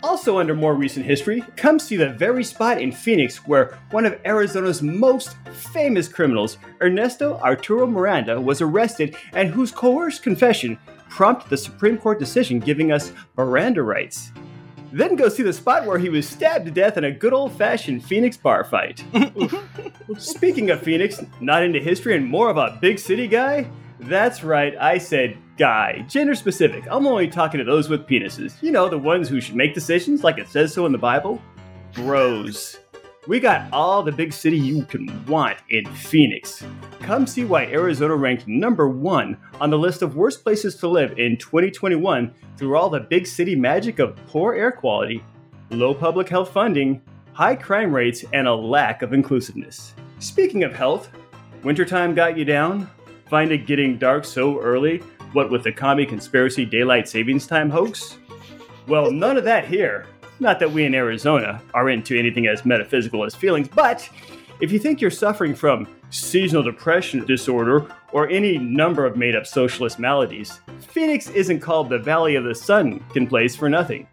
Also, under more recent history, come see the very spot in Phoenix where one of Arizona's most famous criminals, Ernesto Arturo Miranda, was arrested and whose coerced confession prompted the Supreme Court decision giving us Miranda rights. Then go see the spot where he was stabbed to death in a good old fashioned Phoenix bar fight. <laughs> Speaking of Phoenix, not into history and more of a big city guy? That's right, I said guy. Gender specific. I'm only talking to those with penises. You know, the ones who should make decisions like it says so in the Bible. Bros. We got all the big city you can want in Phoenix. Come see why Arizona ranked number one on the list of worst places to live in 2021 through all the big city magic of poor air quality, low public health funding, high crime rates, and a lack of inclusiveness. Speaking of health, wintertime got you down? Find it getting dark so early? What with the commie conspiracy daylight savings time hoax? Well, none of that here. Not that we in Arizona are into anything as metaphysical as feelings, but if you think you're suffering from seasonal depression disorder or any number of made up socialist maladies, Phoenix isn't called the Valley of the Sun can place for nothing.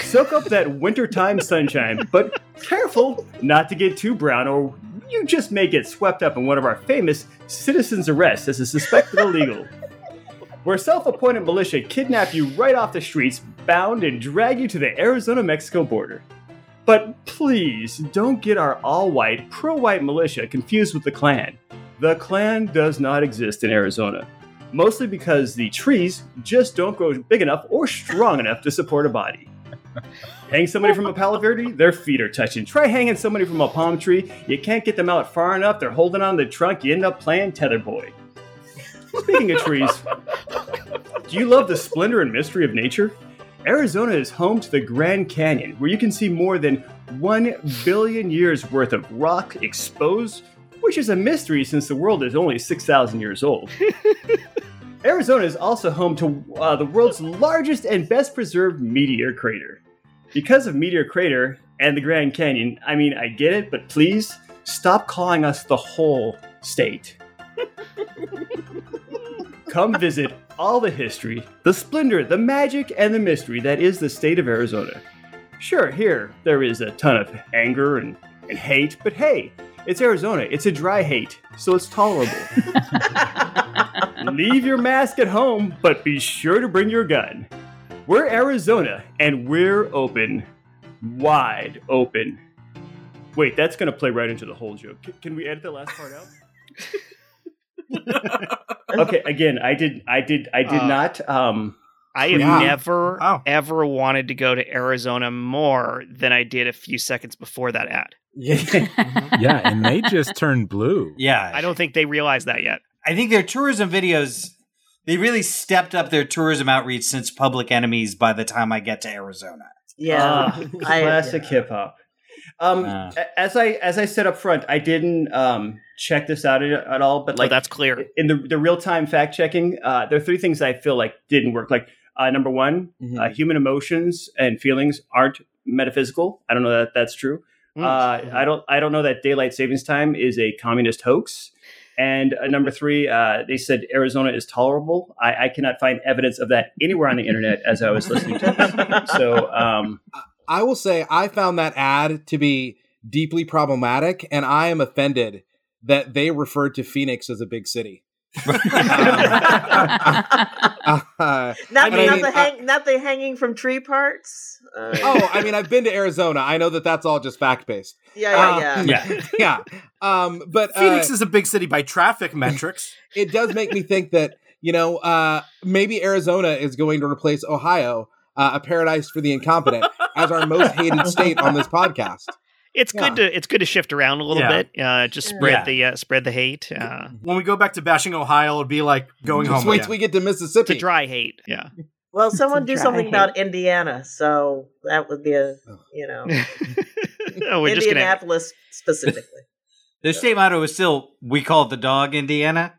Soak up that wintertime sunshine, but careful not to get too brown or you just may get swept up in one of our famous citizens' arrests as a suspected illegal. Where self appointed militia kidnap you right off the streets, bound, and drag you to the Arizona Mexico border. But please don't get our all white, pro white militia confused with the Klan. The Klan does not exist in Arizona, mostly because the trees just don't grow big enough or strong enough to support a body. <laughs> Hang somebody from a Palo Verde, their feet are touching. Try hanging somebody from a palm tree, you can't get them out far enough, they're holding on the trunk, you end up playing tetherball. Speaking of trees, <laughs> do you love the splendor and mystery of nature? Arizona is home to the Grand Canyon, where you can see more than 1 billion years worth of rock exposed, which is a mystery since the world is only 6,000 years old. <laughs> Arizona is also home to uh, the world's largest and best preserved meteor crater. Because of Meteor Crater and the Grand Canyon, I mean, I get it, but please stop calling us the whole state. <laughs> come visit all the history, the splendor, the magic, and the mystery that is the state of Arizona. Sure, here there is a ton of anger and, and hate, but hey, it's Arizona. It's a dry hate, so it's tolerable. <laughs> Leave your mask at home, but be sure to bring your gun. We're Arizona, and we're open. Wide open. Wait, that's going to play right into the whole joke. Can, can we edit the last part out? <laughs> <laughs> okay, again, I did I did I did Uh, not um I have Yeah. never Wow. ever wanted to go to Arizona more than I did a few seconds before that ad. Yeah, <laughs> and they just turned blue. Yeah. I don't think they realize that yet. I think their tourism videos they really stepped up their tourism outreach since Public Enemy's by the time I get to Arizona. Yeah. Ah, I- classic yeah. hip hop. Um, a- as I as I said up front, I didn't um check this out at, at all, but Like like that's clear. in the the real time fact checking, uh, there are three things I feel like didn't work. Like uh, number one, Mhm. uh, human emotions and feelings aren't metaphysical. I don't know that that's true. Mm. Uh, I don't I don't know that daylight savings time is a communist hoax. And uh, number three, uh, they said Arizona is tolerable. I, I cannot find evidence of that anywhere on the internet as I was listening to this. So um, <laughs> I will say I found that ad to be deeply problematic, and I am offended that they referred to Phoenix as a big city. Uh, <laughs> not, I mean, not the I- not the hanging from tree parts. Uh, oh, I mean, I've been to Arizona. I know that that's all just fact based. yeah, yeah, um, yeah. yeah, <laughs> Yeah, um, but uh, Phoenix is a big city by traffic metrics. it does make me think that you know uh, maybe Arizona is going to replace Ohio, uh, a paradise for the incompetent, as our most hated state on this podcast. It's good to it's good to shift around a little Yeah. bit. Uh, just spread Yeah. the uh, spread the hate. Uh, When we go back to bashing Ohio, it'd be like going Just home. wait again. till we get to Mississippi. a dry hate. Yeah. Well, <laughs> someone do something hate. about Indiana. So that would be a, you know, <laughs> oh, we're just gonna. Indianapolis specifically. <laughs> Their state motto is still "We call the dog Indiana."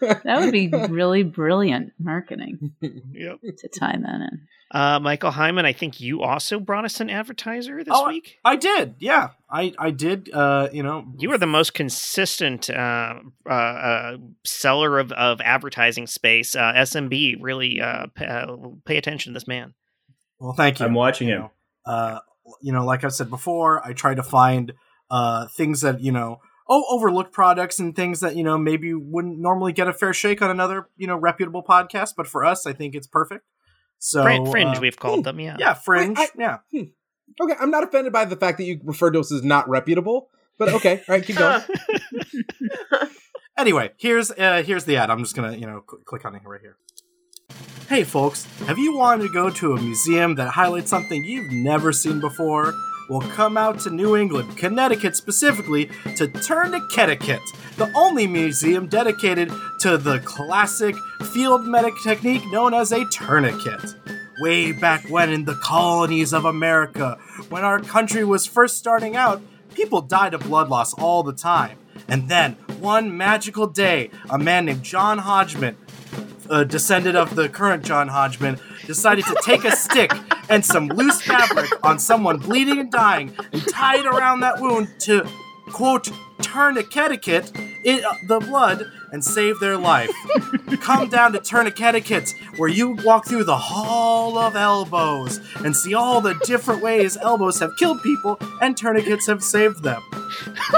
That would be <laughs> really brilliant marketing Yep. to tie that in. Uh, Michael Heiman, I think you also brought us an advertiser this Oh, week. I did, yeah, I I did. Uh, you know, You are the most consistent uh, uh, uh, seller of, of advertising space. Uh, SMB really uh, pay, uh, pay attention to this man. Well, thank you. I'm watching you him. know. Uh, you know, like I said before, I try to find uh things that you know, oh, overlooked products and things that you know maybe wouldn't normally get a fair shake on another you know reputable podcast, but for us, I think it's perfect. So Frin- fringe, uh, we've called them. Yeah. yeah, fringe, Wait, yeah. okay, I'm not offended by the fact that you referred to us as not reputable, but okay, all right, keep going. <laughs> Anyway, here's uh, here's the ad. I'm just gonna you know cl- click on it right here. Hey folks, have you wanted to go to a museum that highlights something you've never seen before? Well, come out to New England, Connecticut specifically, to Tourniqueticutt, the only museum dedicated to the classic field medic technique known as a tourniquet. Way back when in the colonies of America, when our country was first starting out, people died of blood loss all the time. And then, one magical day, a man named John Hodgman, a descendant of the current John Hodgman, decided to take a stick and some loose fabric on someone bleeding and dying and tie it around that wound to, quote, tourniquetiquette it, uh, the blood and save their life. <laughs> Come down to Tourniquetiquette, where you walk through the Hall of Elbows and see all the different ways elbows have killed people and tourniquets have saved them.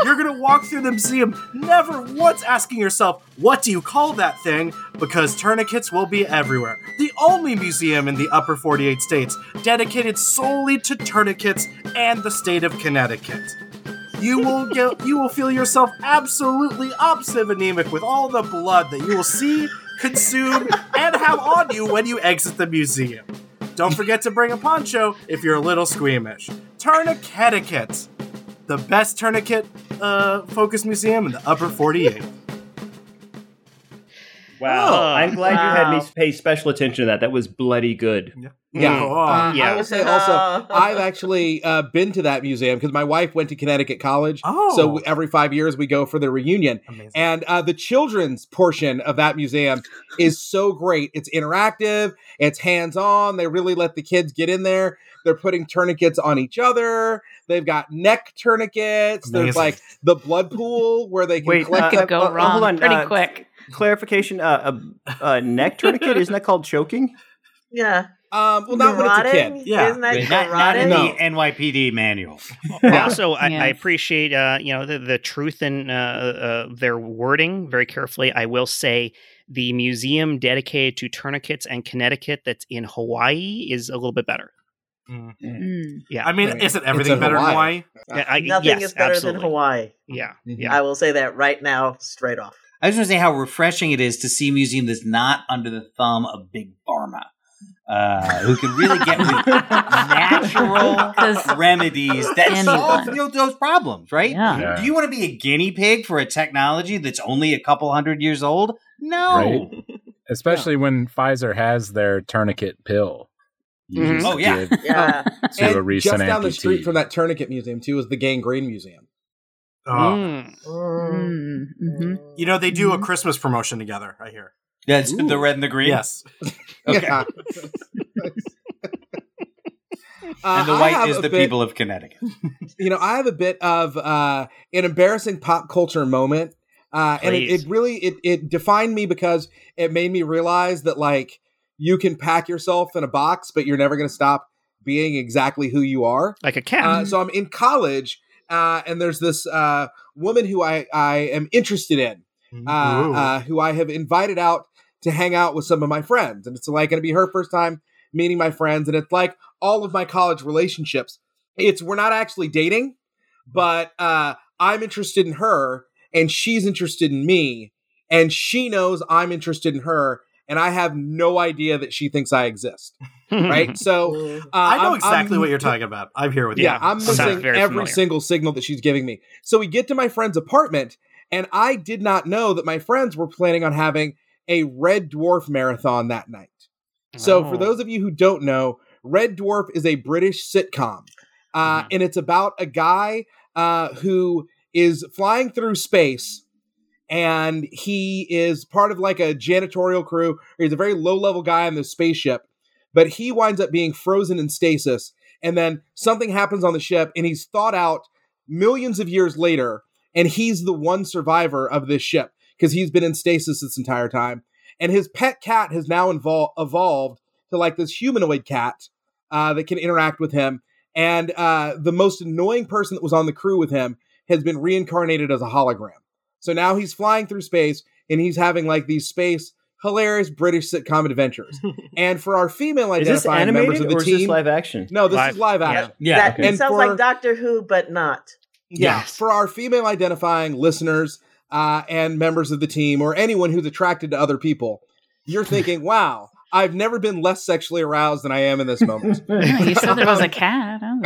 You're gonna walk through the museum, never once asking yourself, what do you call that thing? Because tourniquets will be everywhere. The only museum in the upper 48 states dedicated solely to tourniquets and the state of Connecticut. You will get you will feel yourself absolutely obsivanemic with all the blood that you will see, consume, and have on you when you exit the museum. Don't forget to bring a poncho if you're a little squeamish. Tourniquetiquette the best tourniquet uh, focused museum in the upper 48. Wow. Oh, I'm glad you had me pay special attention to that. That was bloody good. Yeah. Mm. Oh, Uh, Yeah. I will say also, <laughs> I've actually uh, been to that museum because my wife went to Connecticut College. Oh. So every five years we go for the reunion. amazing. And uh, the children's portion of that museum is so great. It's interactive, it's hands on. They really let the kids get in there. They're putting tourniquets on each other. They've got neck tourniquets. There's like the blood pool where they can Wait, collect. uh, that- go uh, wrong hold on, pretty uh, quick. Clarification: uh, a, a neck tourniquet isn't that called choking? Yeah. um, well, not when it's a kid. Yeah. Isn't that Wait, not, not in garroting? the NYPD manual. <laughs> Also, I, I appreciate uh, you know the, the truth in uh, uh, their wording very carefully. I will say the museum dedicated to tourniquets and Connecticut that's in Hawaii is a little bit better. Mm. Yeah, I mean, I mean, isn't everything in better in Hawaii. Hawaii? Yeah, I- Nothing yes, is better absolutely. than Hawaii. Yeah, yeah. I will say that right now, straight off. I just want to say how refreshing it is to see a museum that's not under the thumb of big pharma, uh, who can really get with <laughs> natural 'Cause remedies that anyone. solve you know, those problems, right? Yeah. Yeah. Do you want to be a guinea pig for a technology that's only a couple hundred years old? No. Especially when Pfizer has their tourniquet pill. You Mhm. Oh, yeah. Yeah. to a recent just down the street from that tourniquet museum too is the gangrene museum. Oh. Mm. Mm, mhm. You know, they do a Mhm. Christmas promotion together, I hear. Yeah, it's Ooh. the red and the green. Yes. <laughs> Okay. Yeah. <laughs> And the Uh, white is the bit- people of Connecticut. <laughs> you know, I have a bit of uh, an embarrassing pop culture moment, uh, and it, it really it it defined me because it made me realize that like you can pack yourself in a box, but you're never going to stop being exactly who you are. Like a cat. Uh, so I'm in college, uh, and there's this uh, woman who I I am interested in, uh, uh, who I have invited out to hang out with some of my friends, and it's like going to be her first time meeting my friends, and it's like all of my college relationships. It's we're not actually dating, but uh, I'm interested in her, and she's interested in me, and she knows I'm interested in her, and I have no idea that she thinks I exist. <laughs> Right? So <laughs> uh, I know I'm- exactly I'm- what you're talking about. I'm here with you. yeah, I'm Sounds missing every familiar. single signal that she's giving me. So we get to my friend's apartment, and I did not know that my friends were planning on having a Red Dwarf marathon that night. So, for Oh. those of you who don't know, Red Dwarf is a British sitcom, uh, Mhm. and it's about a guy uh, who is flying through space, and he is part of like a janitorial crew. He's a very low level guy on this spaceship, but he winds up being frozen in stasis, and then something happens on the ship, and he's thought out millions of years later, and he's the one survivor of this ship because he's been in stasis this entire time and his pet cat has now evolved to like this humanoid cat uh, that can interact with him. And uh, the most annoying person that was on the crew with him has been reincarnated as a hologram. So now he's flying through space and he's having like these space hilarious British sitcom adventures. <laughs> and for our female identifying members of the or is team, this live action? no, this Live, is live action. Yeah. that okay. it sounds for- like Doctor Who, but not. Yeah, Yes. for our female identifying listeners uh, and members of the team, or anyone who's attracted to other people, you're thinking, "Wow, I've never been less sexually aroused than I am in this moment." <laughs> Yeah, you said there was a cat. Oh.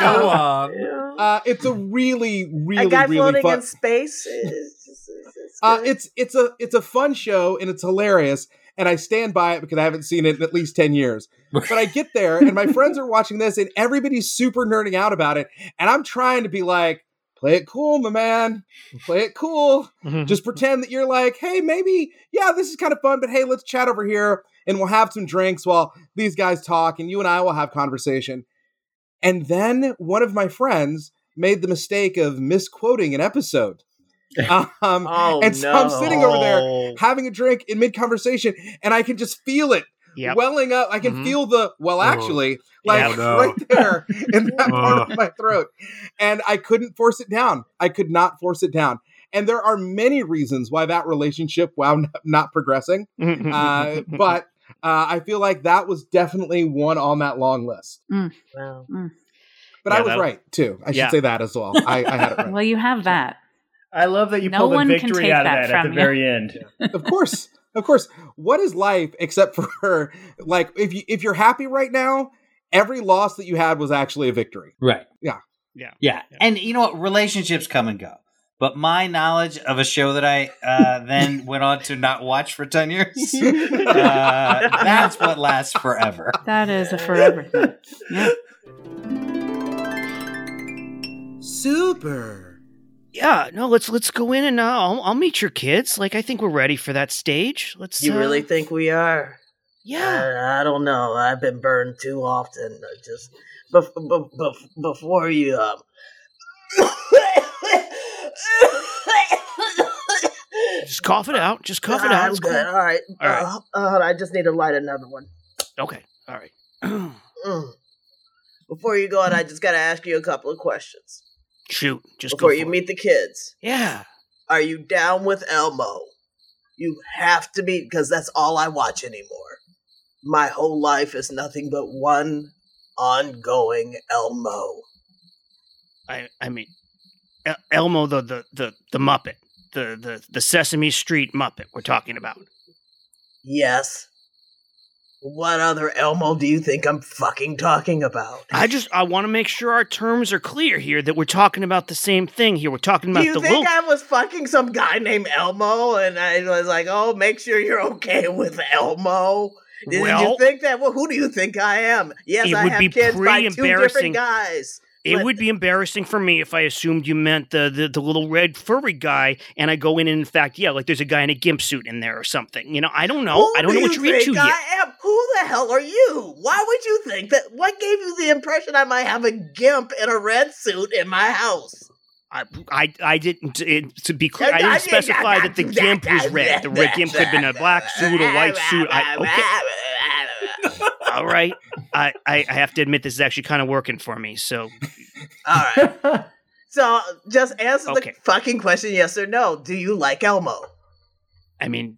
Go on. Yeah. uh, it's a really, really, a guy really floating fun. in space. Is, is, is, is uh, it's it's a it's a fun show and it's hilarious, and I stand by it because I haven't seen it in at least ten years. But I get there and my friends are watching this, and everybody's super nerding out about it, and I'm trying to be like, "Play it cool, my man. Play it cool." just pretend that you're like, hey, maybe, yeah, this is kind of fun, but hey, let's chat over here and we'll have some drinks while these guys talk and you and I will have conversation. And then one of my friends made the mistake of misquoting an episode. <laughs> Um, oh and so no! I'm sitting over there having a drink in mid conversation and I can just feel it Yep. welling up. I can Mhm. feel the, well, Oh. actually, like Yeah, no. right there <laughs> in that part Ugh. of my throat. And I couldn't force it down. I could not force it down. And there are many reasons why that relationship wound up <laughs> not progressing. Uh, but uh, I feel like that was definitely one on that long list. Wow. But Yeah, I was that- right too. I should Yeah. say that as well. I, I had it <laughs> right. Well, you have that. I love that you No pulled one the can victory take out of that that at the you. very end. of course, of course. What is life except for <laughs> her? like if you if you're happy right now, every loss that you had was actually a victory. Right. Yeah. Yeah. Yeah. Yeah. And you know what? Relationships come and go. But my knowledge of a show that I uh, <laughs> then went on to not watch for 10 years, <laughs> uh, that's what lasts forever. That is a forever thing. Yeah. Super. Yeah, no, let's let's go in and uh, I'll, I'll meet your kids. Like I think we're ready for that stage. Let's. You uh, really think we are? Yeah. I, I don't know. I've been burned too often. I Just bef- bef- bef- before you um. Just cough it out. Just cough it out. I'm good. All right. All right. Uh, uh, I just need to light another one. Okay. All right. <clears throat> Mm. Before you go on, I just got to ask you a couple of questions. Shoot. Just Before you it. meet the kids, Yeah. are you down with Elmo? You have to be, because that's all I watch anymore. My whole life is nothing but one ongoing Elmo. I I mean, El- Elmo the the the the Muppet, the the the Sesame Street Muppet. We're talking about. Yes. What other Elmo do you think I'm fucking talking about? I just I want to make sure our terms are clear here that we're talking about the same thing here. We're talking about Do you the think little. I was fucking some guy named Elmo and I was like, oh, make sure you're okay with Elmo? Did Well- you think that? Well, who do you think I am? Yes, It I would have kids by two different guys. It would be embarrassing for me if I assumed you meant the, the the little red furry guy, and I go in and in fact, yeah, like there's a guy in a gimp suit in there or something. You know, I don't know. Who I don't do know what you you're into think yet. I am? Who the hell are you? Why would you think that? What gave you the impression I might have a gimp in a red suit in my house? I, I, I didn't. It, to be clear, I I- I- didn't specify that the <laughs> gimp was red. The red gimp could have been a black suit, a white suit. I, okay, <laughs> all right. I, I, I have to admit this is actually kind of working for me. So All right. <laughs> So just answer Okay. the fucking question, yes or no. Do you like Elmo? I mean,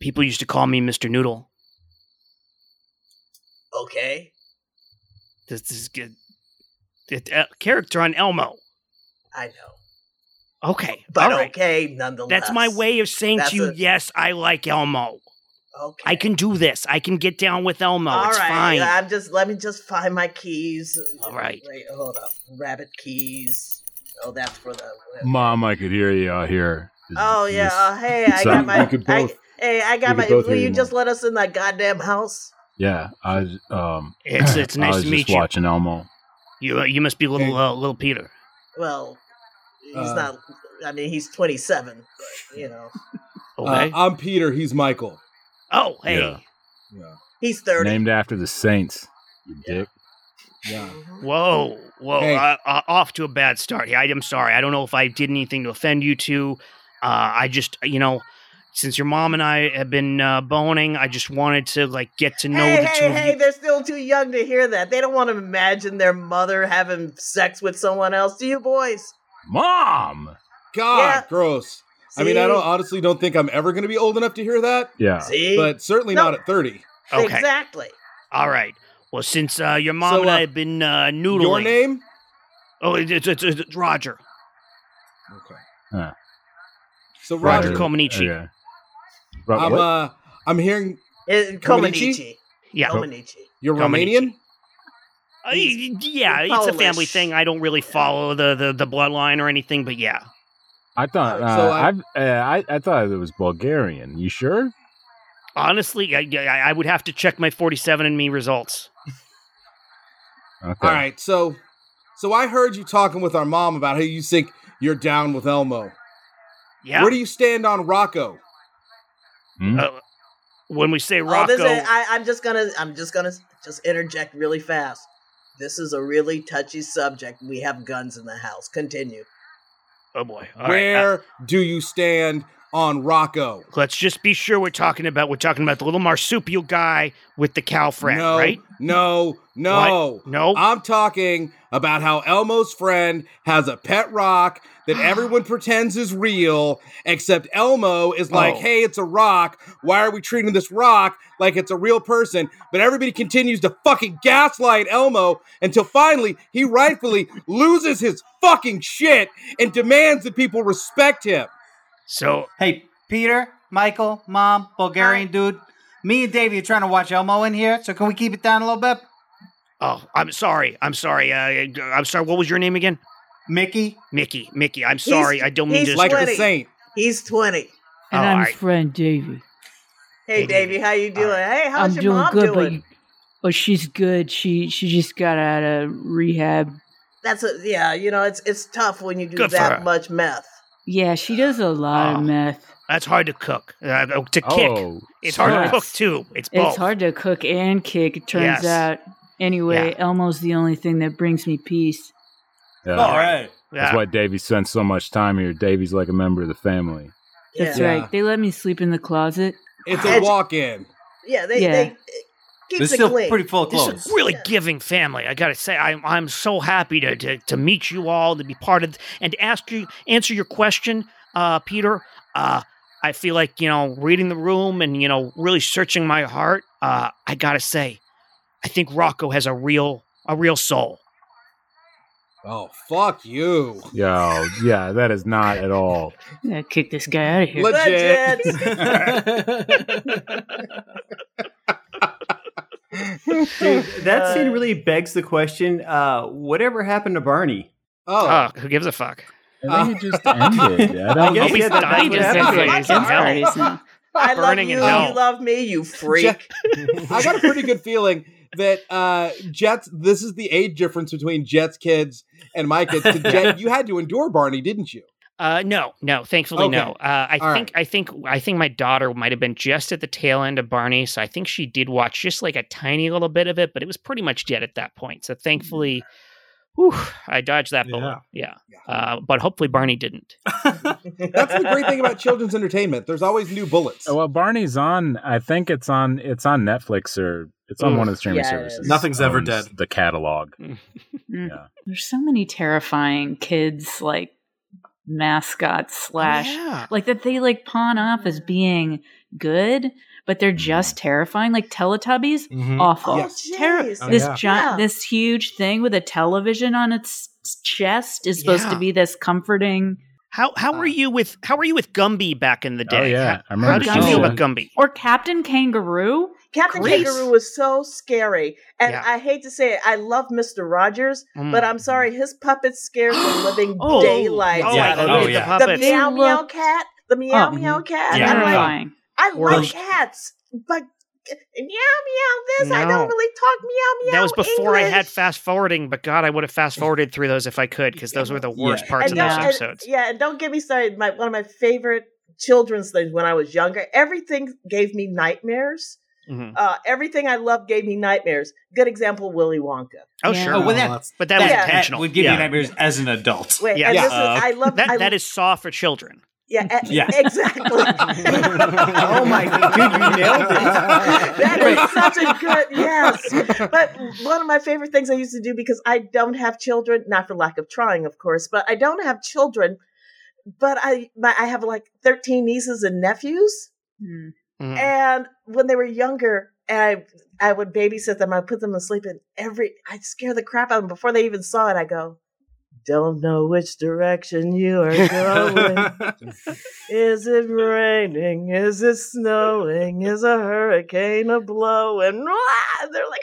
people used to call me Mr. Noodle. Okay. This is good. It, uh, character on Elmo. I know. Okay, But all right. okay, nonetheless. That's my way of saying That's to you, a- yes, I like Elmo. Okay. I can do this. I can get down with Elmo. All it's right, fine. I'm just let me just find my keys. All right. Wait, hold up. Rabbit keys. Oh, that's for the. Mom, I could hear you out here. Is- Oh yeah. this- Uh, hey, I got my. we could I- hey, I got my. Will you you just let us in that goddamn house? yeah, I um, <clears throat> It's- it's nice I was to just meet you. watching Elmo. You uh, you must be little Hey. uh, little Peter. Well, he's Uh, not. I mean, he's 27. But, you know, Okay. Uh, I'm Peter. He's Michael. Oh, hey. yeah. Yeah. he's 30. Named after the Saints. You dick. Yeah. Mhm. Whoa, whoa! Hey. Uh, uh, off to a bad start. I, I'm sorry. I don't know if I did anything to offend you two. Uh, I just, you know, since your mom and I have been uh, boning, I just wanted to like get to know Hey, the two hey, of hey! They're still too young to hear that. They don't want to imagine their mother having sex with someone else. Do you boys? Mom! God, Yeah. gross. I mean, I don't honestly don't think I'm ever going to be old enough to hear that, Yeah. See, but certainly No. not at 30. Okay, exactly. all right. Well, since uh, your mom So, and uh, I have been uh, noodling. Your name? Oh, it's, it's, it's, it's Roger. Okay. Huh. So Roger Roger, Comanici. Okay. Ro- I'm what? uh I'm hearing It, Comanici? Comanici. Yeah. Comanici. you're Romanian? Uh, yeah, he's it's a family thing. I don't really follow the, the, the bloodline or anything, but yeah. I thought uh, So I- I've, uh, I I thought it was Bulgarian. You sure? Honestly, I, I I would have to check my 47 and me results. Okay. All right. So so I heard you talking with our mom about how you think you're down with Elmo. Yeah. Where do you stand on Rocco? Hmm? Uh, when we say Oh, Rocco, this is, I, I'm just gonna. I'm just gonna just interject really fast. This is a really touchy subject. We have guns in the house. Continue. Oh boy, All right, uh, Where do you stand on Rocco? let's just be sure we're talking about we're talking about the little marsupial guy with the cow friend, no, right? no, no. No, I'm talking about how Elmo's friend has a pet rock that <gasps> everyone pretends is real, except Elmo is oh. like, Oh. hey, it's a rock. Why are we treating this rock like it's a real person? But everybody continues to fucking gaslight Elmo until finally he rightfully loses his fucking shit and demands that people respect him. So Hey, Peter, Michael, Mom, Bulgarian dude. Me and Davey are trying to watch Elmo in here, so can we keep it down a little bit? oh, I'm sorry, I'm sorry, uh, I'm sorry. What was your name again? Mickey? Mickey, Mickey. I'm sorry, I don't mean he's to. Like Twenty. the saint. He's 20. And Oh, I'm alright. his friend Davy. Hey, Hey, Davey, how you doing? Alright. Hey, how's I'm your doing mom good, but doing? you, oh, she's good. She she just got out of rehab. That's a yeah. You know, it's it's tough when you do Good that much meth. Yeah, she does a lot Oh. of meth. That's hard to cook. Uh, oh, to kick. Oh, it's hard to cook too. It's both. It's hard to cook and kick, it turns Yes. out. Anyway, Yeah. Elmo's the only thing that brings me peace. yeah. All right. That's Yeah. why Davey spends so much time here. Davey's like a member of the family. That's Yeah. right. They let me sleep in the closet. It's a walk-in. Yeah, they Yeah. they it keeps They're still clean. pretty full of This is a really giving family. I gotta say, I'm I'm so happy to to, to meet you all, to be part of, and to ask you answer your question, uh, Peter. Uh, I feel like you know, reading the room and you know, really searching my heart. Uh, I gotta say, I think Rocco has a real a real soul. Oh, fuck you. Yo, yeah, that is not at all. Yeah, kick this guy out of here. Legit. <laughs> <laughs> Dude, that scene really begs the question: uh, Whatever happened to Barney? Oh, Uh, who gives a fuck? <laughs> I think it just ended. I don't guess Oh, he's dying just hell. He's in hell. I love burning you. hell. You love me. You <laughs> freak. I got a pretty good feeling that uh Jets. This is the age difference between Jets kids and my kids. <laughs> 'Cause Jet, you had to endure Barney, didn't you? Uh, no, no, thankfully Okay. no. Uh, I All think I think I think my daughter might have been just at the tail end of Barney, so I think she did watch just like a tiny little bit of it, but it was pretty much dead at that point. So thankfully, whew, I dodged that bullet. Yeah, uh, but hopefully Barney didn't. <laughs> That's the great thing about children's entertainment. There's always new bullets. Well, Barney's on. I think it's on. It's on Netflix or it's on Ugh. one of the streaming Yes. services. Nothing's ever dead. The catalog. <laughs> Yeah. There's so many terrifying kids like mascots slash yeah. like that they like pawn off as being good, but they're just terrifying. Like Teletubbies, Mhm. awful. Yes. Terri- Oh, this yeah. giant, Yeah. this huge thing with a television on its chest is supposed Yeah. to be this comforting. How how were you with how were you with Gumby back in the day? Oh yeah, I remember. how did you feel about that. Gumby? Or Captain Kangaroo. Captain Grease. Kangaroo was so scary, and Yeah. I hate to say it, I love Mr. Rogers, Mm. but I'm sorry, his puppets scared the living <gasps> Oh. daylights Oh, Yeah. Out of Oh, hated me. the yeah. The puppets. meow meow look- cat, the meow Oh. meow cat. Yeah. I'm like, I Or like cats, but meow meow this. I don't really talk meow meow. That was before I had fast forwarding, but God, I would have fast forwarded through those if I could, because those were the worst Yeah. parts and of don't, those and- episodes. yeah, and don't get me started. My one of my favorite children's things when I was younger. Everything gave me nightmares. Mhm. Uh, everything I loved gave me nightmares. Good example, Willy Wonka. Oh Yeah. sure, Oh, well, that- but that was Yeah. intentional. would give yeah. you nightmares as an adult. Wait, Yeah. Yeah. is, Uh, I love That I, that is saw for children. yeah, <laughs> Yeah. exactly. <laughs> oh my dude, you nailed it. that is such a good yes. But one of my favorite things I used to do because I don't have children, not for lack of trying, of course, but I don't have children. But I my, I have like thirteen nieces and nephews, Hmm. Mhm. and when they were younger, I I would babysit them. I put them to sleep, and every I'd scare the crap out of them before they even saw it. I go. Don't know which direction you are going. Is it raining? Is it snowing? Is a hurricane a blowing? Ah, <laughs> They're like,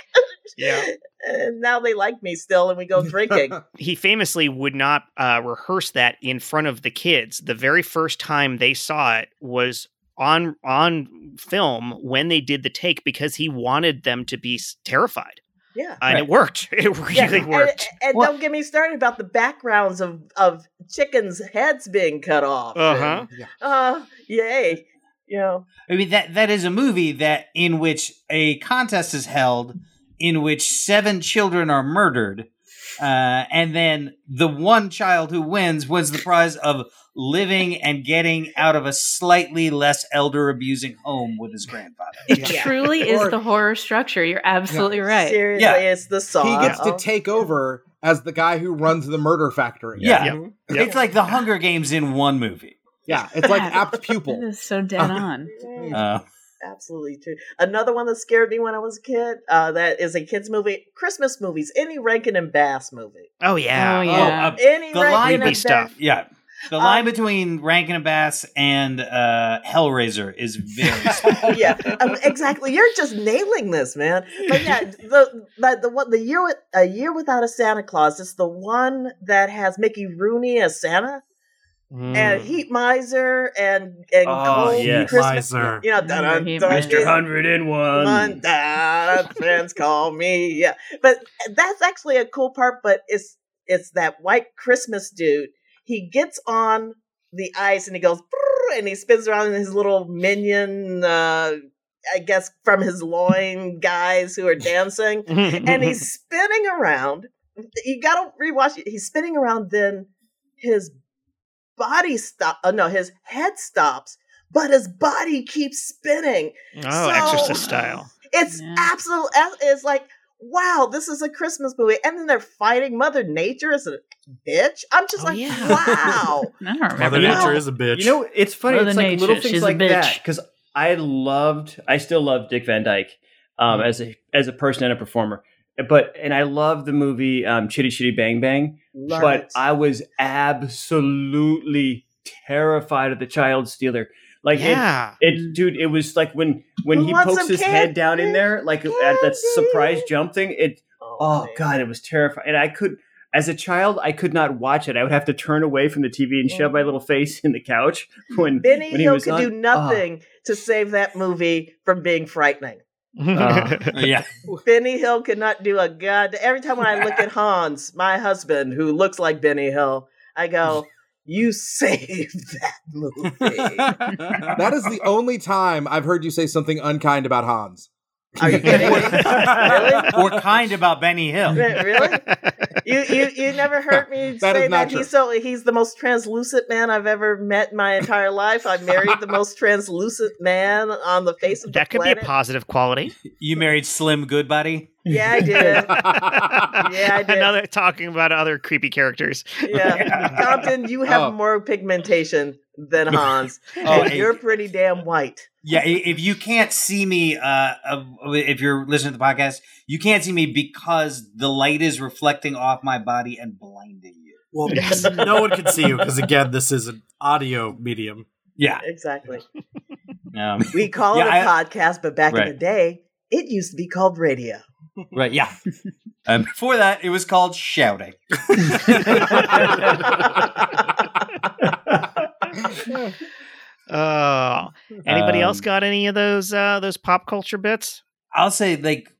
Yeah. <laughs> And now they like me still, and we go drinking. <laughs> he famously would not uh, rehearse that in front of the kids. The very first time they saw it was on on film when they did the take because he wanted them to be terrified, yeah. and it worked. <laughs> It really Yeah, and- worked. And, Well- don't get me started about the backgrounds of of chickens' heads being cut off. Uh huh. Yeah. Uh, yay. You know, I mean that that is a movie that in which a contest is held in which seven children are murdered, uh, and then the one child who wins wins the prize of living and getting out of a slightly less elder abusing home with his grandfather. It Yeah. truly is Or- the horror structure. You're absolutely right. seriously, Yeah. it's the song. He gets to take over as the guy who runs the murder factory. Yeah. Yep. Mhm. It's like the Hunger Games in one movie. Yeah, it's like <laughs> apt That pupil. is so dead on. Mm. Uh, Absolutely true. Another one that scared me when I was a kid. Uh, that is a kids movie, Christmas movies, any Rankin and Bass movie, Oh yeah. Oh, yeah. uh, any The Rankin line- and Bass. stuff. yeah. The line Um, between Rankin and Bass and uh, Hellraiser is very <laughs> yeah, um, exactly. You're just nailing this, man. But yeah, the the the one the year with a year without a Santa Claus is the one that has Mickey Rooney as Santa Mm. and Heat Miser and and Oh, Cold yes. Christmas. Miser. You know, dun, dun, Heat dun, Miser. Hundred and One one. down, friends call me. Yeah, but that's actually a cool part. But it's it's that white Christmas dude. He gets on the ice and he goes and he spins around in his little minion uh I guess from his loin guys who are dancing and he's <laughs> spinning around. You gotta rewatch it. He's spinning around, then his body stop. Uh, no, his head stops, but his body keeps spinning. oh, So- Exorcist style. It's Yeah. absolute. It's like wow, this is a Christmas movie, and then they're fighting Mother Nature as a bitch. I'm just Oh, like, yeah. wow. <laughs> I don't remember Mother that. Nature is a bitch. You know, it's funny. Mother it's like Nature, little she's things a like that because I loved, I still love Dick Van Dyke um, as a as a person and a performer. But and I love the movie um, Chitty Chitty Bang Bang. Love but it. I was absolutely terrified of the child stealer. Like yeah. it, dude, it was like when when Who he pokes his head down in there, like at that surprise jump thing. It oh man. god, it was terrifying. And I could, as a child, I could not watch it. I would have to turn away from the TV and shove my little face in the couch <laughs> when Benny when he Hill could on. do nothing to save that movie from being frightening. Uh, <laughs> yeah. Benny Hill could not do a god. Every time when I look at <laughs> Hans, my husband, who looks like Benny Hill, I go, <laughs> "You saved that movie." That is the only time I've heard you say something unkind about Hans. Are you kidding me? <laughs> really? or kind about Benny Hill. Really? You you <laughs> you never heard me That say is not that he's so he's the most translucent man I've ever met in my entire life. I married the most translucent man on the face of that the could be a positive quality. You married Slim Goodbody. Yeah, I did. <laughs> Yeah, I did. Another talking about other creepy characters. Yeah, Compton, you have Oh. more pigmentation than <laughs> Hans. <laughs> Oh, and you're pretty damn white. Yeah, if you can't see me, uh, uh, if you're listening to the podcast, you can't see me because the light is reflecting off my body and blinding you. well, <laughs> no one can see you because again, this is an audio medium. Yeah. Exactly. Um, We call Yeah, it a I- podcast, but back in the day, it used to be called radio. right. Yeah. Um, before that, it was called shouting. <laughs> Oh, anybody else Um, got any of those uh, those pop culture bits? I'll say like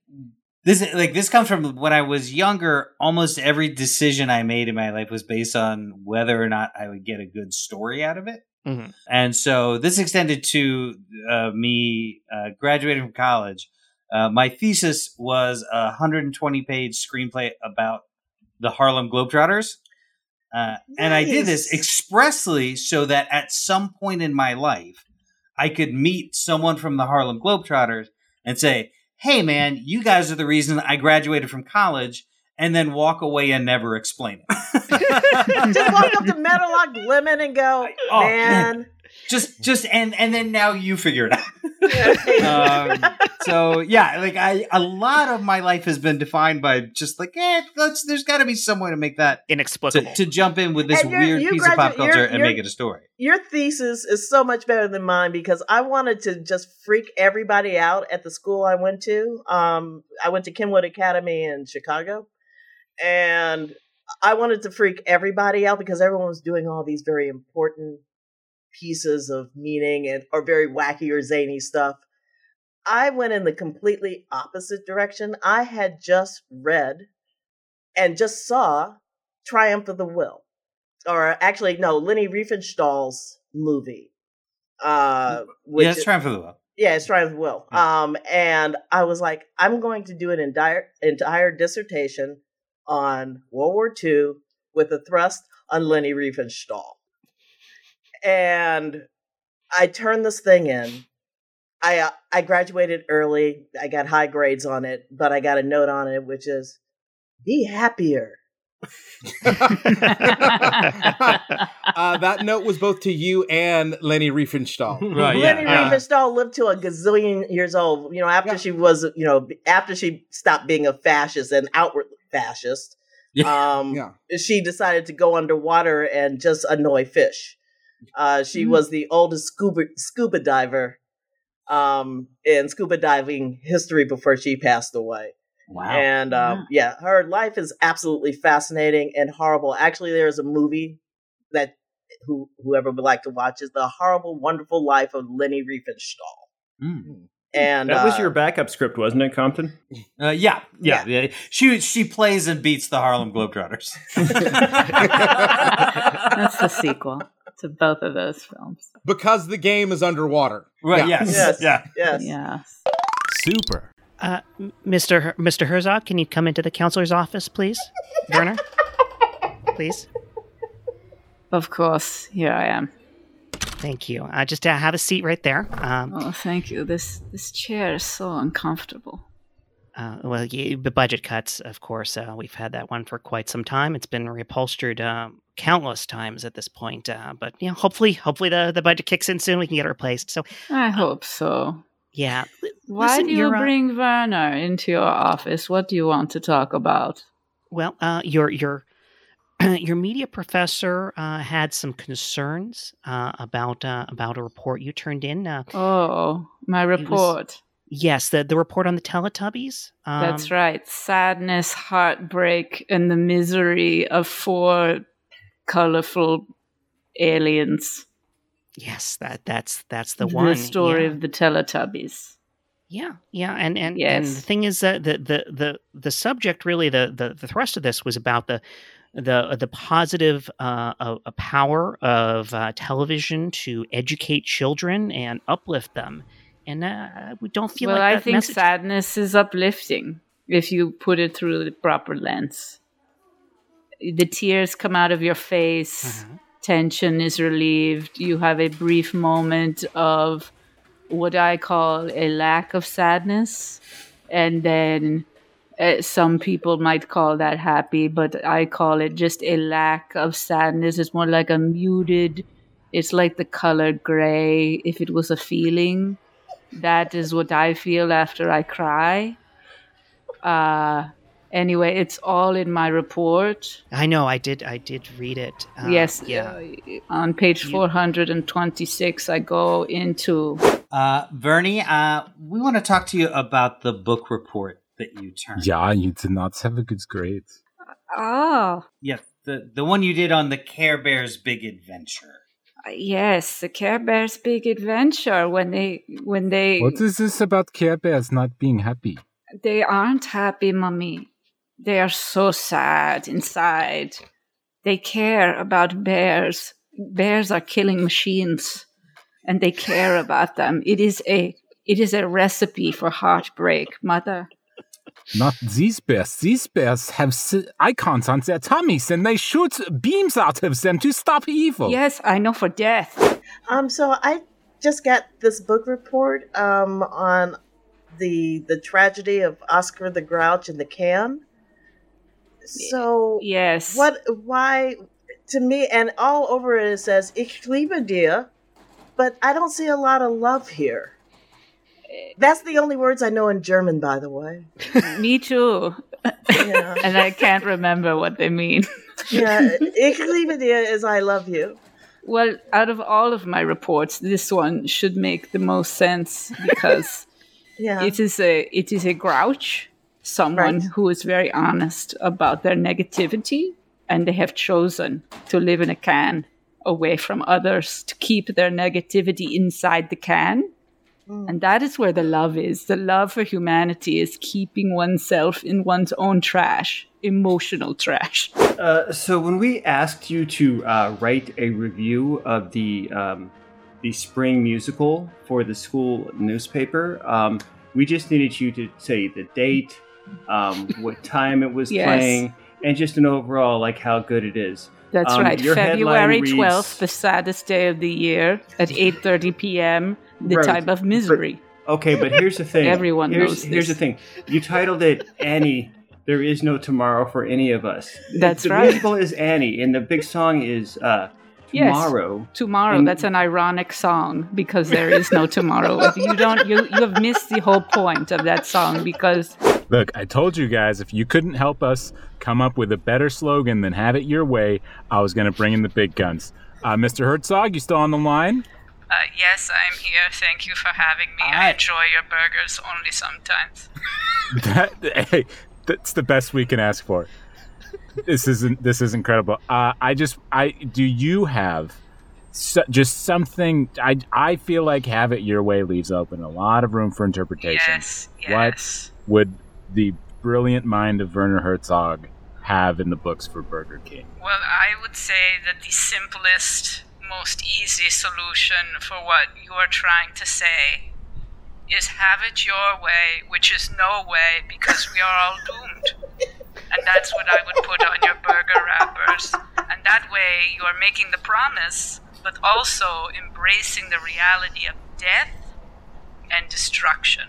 this like this comes from when I was younger. Almost every decision I made in my life was based on whether or not I would get a good story out of it. Mhm. And so this extended to uh, me uh, graduating from college. Uh, my thesis was a 120 page screenplay about the Harlem Globetrotters. Uh, And I did this expressly so that at some point in my life, I could meet someone from the Harlem Globetrotters and say, Hey, man, you guys are the reason I graduated from college, and then walk away and never explain it. <laughs> Just walk up to Meadowlark Lemon and go, Oh, man. just, just, and, and then now you figure it out. Yeah. <laughs> um, so yeah, like I, a lot of my life has been defined by just like, eh, let's. There's got to be some way to make that Inexplicable. to jump in with this weird you piece of pop culture you're- and you're- make it a story. Your thesis is so much better than mine because I wanted to just freak everybody out at the school I went to. Um, I went to Kenwood Academy in Chicago, and I wanted to freak everybody out because everyone was doing all these very important pieces of meaning and or very wacky or zany stuff. I went in the completely opposite direction. I had just read and just saw Triumph of the Will or actually no Leni Riefenstahl's movie uh which yeah, it's trying for the well. yeah it's triumph of the will um and i was like i'm going to do an entire entire dissertation on world war ii with a thrust on Leni Riefenstahl and i turned this thing in i uh, i graduated early i got high grades on it but i got a note on it which is be happier <laughs> uh, that note was both to you and Leni Riefenstahl. <laughs> Right, Leni yeah. Riefenstahl lived to a gazillion years old. You know, after Yeah. she was, you know, after she stopped being a fascist and outward fascist, um, Yeah. she decided to go underwater and just annoy fish. Uh, she was the oldest scuba scuba diver um, in scuba diving history before she passed away. Wow. And um, yeah, her life is absolutely fascinating and horrible. Actually, there's a movie that who whoever would like to watch is the horrible, wonderful life of Leni Riefenstahl. Mm. And that was uh, your backup script, wasn't it, Compton? Uh, yeah, yeah, yeah. She she plays and beats the Harlem Globetrotters. <laughs> That's the sequel. To both of those films. Because the game is underwater. Right, Yeah. yes. Yes. Yeah. Yes. Yes. Super. Uh, Mr. Her- Mr. Herzog, can you come into the counselor's office, please? Werner, please. Of course, here I am. Thank you. Uh, just uh, have a seat right there. Um, Oh, thank you. This this chair is so uncomfortable. Uh, well, the budget cuts, of course. Uh, we've had that one for quite some time. It's been reupholstered um, countless times at this point. Uh, but you know, hopefully, hopefully the, the budget kicks in soon. We can get it replaced. So I hope so. yeah. Why Listen, do you uh, bring Werner into your office? What do you want to talk about? Well, uh, your your <clears throat> your media professor uh, had some concerns uh, about uh, about a report you turned in. Uh, Oh, my report. Yes, the the report on the Teletubbies. Um, That's right. Sadness, heartbreak, and the misery of four colorful aliens. Yes, that that's that's the one. The story yeah. of the Teletubbies. Yeah, yeah, and and, and the thing is that the the the the subject really the the, the thrust of this was about the the the positive uh, uh, uh, power of uh, television to educate children and uplift them, and uh, we don't feel well, like I think message. sadness is uplifting if you put it through the proper lens. The tears come out of your face, Uh-huh. tension is relieved, you have a brief moment of what I call a lack of sadness, and then uh, some people might call that happy, but I call it just a lack of sadness. It's more like a muted, it's like the color gray if it was a feeling that is what I feel after I cry. Uh, anyway, it's all in my report. I know, I did, I did read it. Uh, yes, yeah. uh, on page 426, I go into. Uh, Vernie, uh, we want to talk to you about the book report that you turned. Yeah, you did not have a good grade. Oh, Yeah, the, the one you did on the Care Bears Big Adventure. Yes, the Care Bears big adventure when they when they What is this about Care Bears not being happy? they aren't happy, mummy. They are so sad inside. They care about bears. Bears are killing machines and they care about them. It is a it is a recipe for heartbreak, mother. Not these bears. These bears have s- icons on their tummies and they shoot beams out of them to stop evil. Yes, I know for death. Um, so I just got this book report um, on the the tragedy of Oscar the Grouch in the can. So Yes. what? Why? To me, and all over it, it says "Ich liebe dir," but I don't see a lot of love here. That's the only words I know in German, by the way. <laughs> Me too. Yeah, And I can't remember what they mean. yeah. Ich liebe dir is "I love you." Well, out of all of my reports, this one should make the most sense because <laughs> Yeah. it is a it is a grouch, someone Right. who is very honest about their negativity, and they have chosen to live in a can away from others to keep their negativity inside the can. And that is where the love is. The love for humanity is keeping oneself in one's own trash, emotional trash. Uh, so when we asked you to uh, write a review of the um, the spring musical for the school newspaper, um, we just needed you to say the date, um, what <laughs> time it was Yes. playing, and just an overall like how good it is. That's Um, right. February headline reads- twelfth, the saddest day of the year, at eight thirty p.m. The Right. time of misery. Okay, but here's the thing. Everyone here's, knows Here's the thing. You titled it Annie. There is no tomorrow for any of us. That's the right. musical is Annie, and the big song is uh, Yes. Tomorrow. Tomorrow. And- that's an ironic song because there is no tomorrow. you don't. You you have missed the whole point of that song because Look, I told you guys if you couldn't help us come up with a better slogan than have it your way, I was going to bring in the big guns. Uh, Mr. Herzog, you still on the line? Uh, yes, I'm here. Thank you for having me. I Alright. enjoy your burgers only sometimes. <laughs> That, hey, that's the best we can ask for. This isn't. This is incredible. Uh, I just. I do. You have so, just something. I. I feel like have it your way leaves open a lot of room for interpretation. Yes. Yes. What would the brilliant mind of Werner Herzog have in the books for Burger King? Well, I would say that the simplest, most easy solution for what you are trying to say is have it your way, which is no way because we are all doomed. And that's what I would put on your burger wrappers. And that way you are making the promise, but also embracing the reality of death and destruction.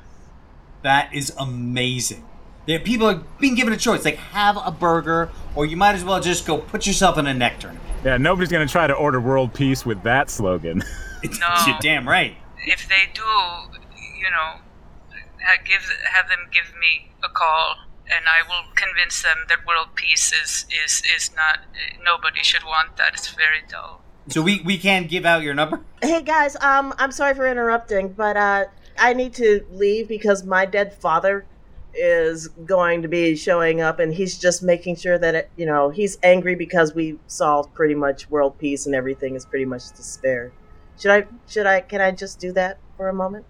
That is amazing. There, people are being given a choice, like have a burger, or you might as well just go put yourself in a neck. Yeah, nobody's gonna try to order world peace with that slogan. <laughs> No. You're damn right. If they do, you know, ha- give have them give me a call, and I will convince them that world peace is is is not. Nobody should want that. It's very dull. So we we can't give out your number. Hey guys, um, I'm sorry for interrupting, but uh, I need to leave because my dead father is going to be showing up, and he's just making sure that it, you know he's angry because we solved pretty much world peace and everything is pretty much despair. Should I? Should I? Can I just do that for a moment?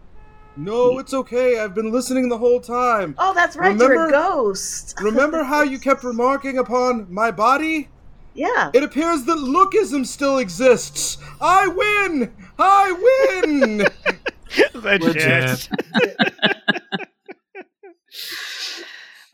No, it's okay. I've been listening the whole time. Oh, that's right. You're a ghost. <laughs> Remember how you kept remarking upon my body? Yeah. It appears that lookism still exists. I win! I win! <laughs> Legit. <laughs>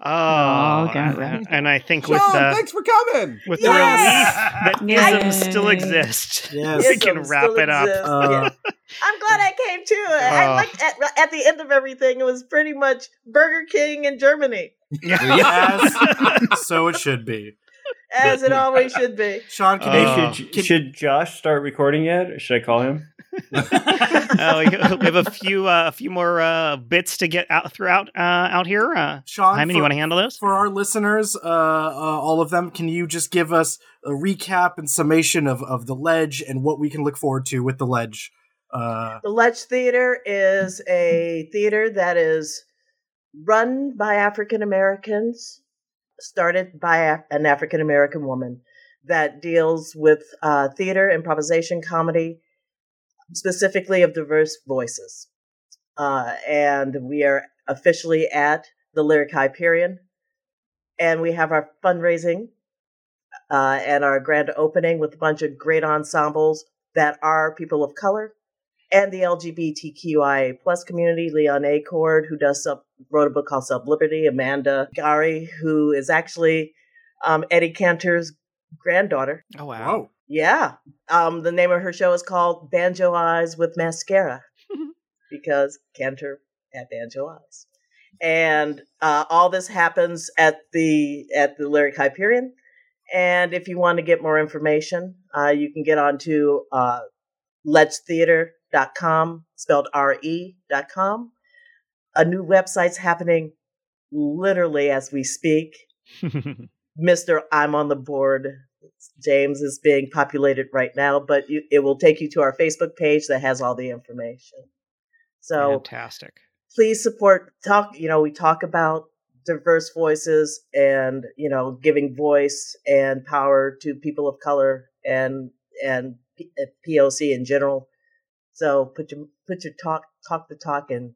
oh, Oh, got it. and I think with Shaun, the thanks for coming! with Yes! the relief that <laughs> isms Yay. still exist, <laughs> Yes. we can wrap it up. Uh, <laughs> I'm glad I came too. I Oh. liked at, at the end of everything. It was pretty much Burger King in Germany, As so it should be. as it always should be. Sean, can Uh, you Hey, should, should Josh start recording yet? Or should I call him? Oh, <laughs> we we have a few uh, a few more uh, bits to get out throughout uh, out here. Uh, Shaun, Heiman, for, you want to handle those? for our listeners, uh, uh, all of them, can you just give us a recap and summation of, of the ledge and what we can look forward to with the ledge? Uh, The Ledge Theater is a theater that is run by African Americans, started by a- an African American woman that deals with uh, theater, improvisation, comedy, specifically of diverse voices. Uh, and we are officially at the Lyric Hyperion. And we have our fundraising uh, and our grand opening with a bunch of great ensembles that are people of color and the LGBTQIA plus community. Leon Acord, who does sub, wrote a book called Sub Liberty. Amanda Gary, who is actually um, Eddie Cantor's granddaughter. Oh whoa. Yeah. Um, the name of her show is called Banjo Eyes with Mascara <laughs> because Cantor had banjo eyes. And uh, all this happens at the at the Lyric Hyperion. And if you want to get more information, uh, you can get onto uh, ledgetheatre.com, spelled R-E dot com. A new website's happening literally as we speak. <laughs> Mr. I'm on the board. James is being populated right now, but you, it will take you to our Facebook page that has all the information. So Fantastic. please support talk you know we talk about diverse voices and you know giving voice and power to people of color and and P- uh, POC in general so put your put your talk talk the talk and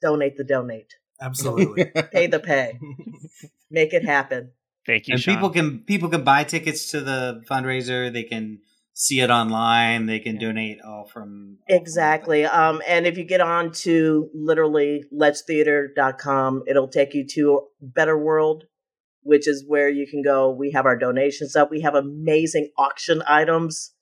donate the donate Absolutely. <laughs> pay the pay <laughs> make it happen Thank you, and Sean. people can people can buy tickets to the fundraiser. They can see it online. They can donate all from Exactly. Um, and if you get on to literally ledgetheatre.com, it'll take you to Better World, which is where you can go. We have our donations up. We have amazing auction items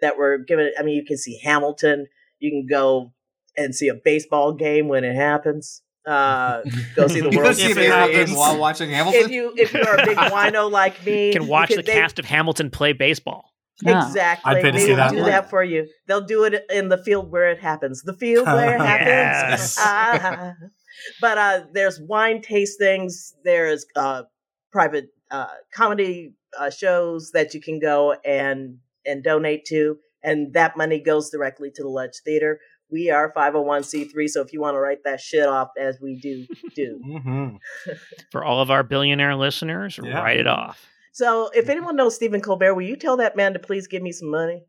that were given. I mean, you can see Hamilton. You can go and see a baseball game when it happens. Uh, go see the You go World see a If it baseball Series. while watching Hamilton. If you if you're a big wino like me, You can watch the they- cast of Hamilton play baseball. Yeah. Exactly. I'd pay to they see will that. do that for you. They'll do it in the field where it happens. The field <laughs> where it happens. Yes. Ah. <laughs> but uh, there's wine tastings. There's uh, private uh, comedy uh, shows that you can go and and donate to, and that money goes directly to the Ledge Theater. We are 501c3, so if you want to write that shit off as we do, do. <laughs> hmm <laughs> For all of our billionaire listeners, Yeah. write it off. So if anyone knows Stephen Colbert, will you tell that man to please give me some money?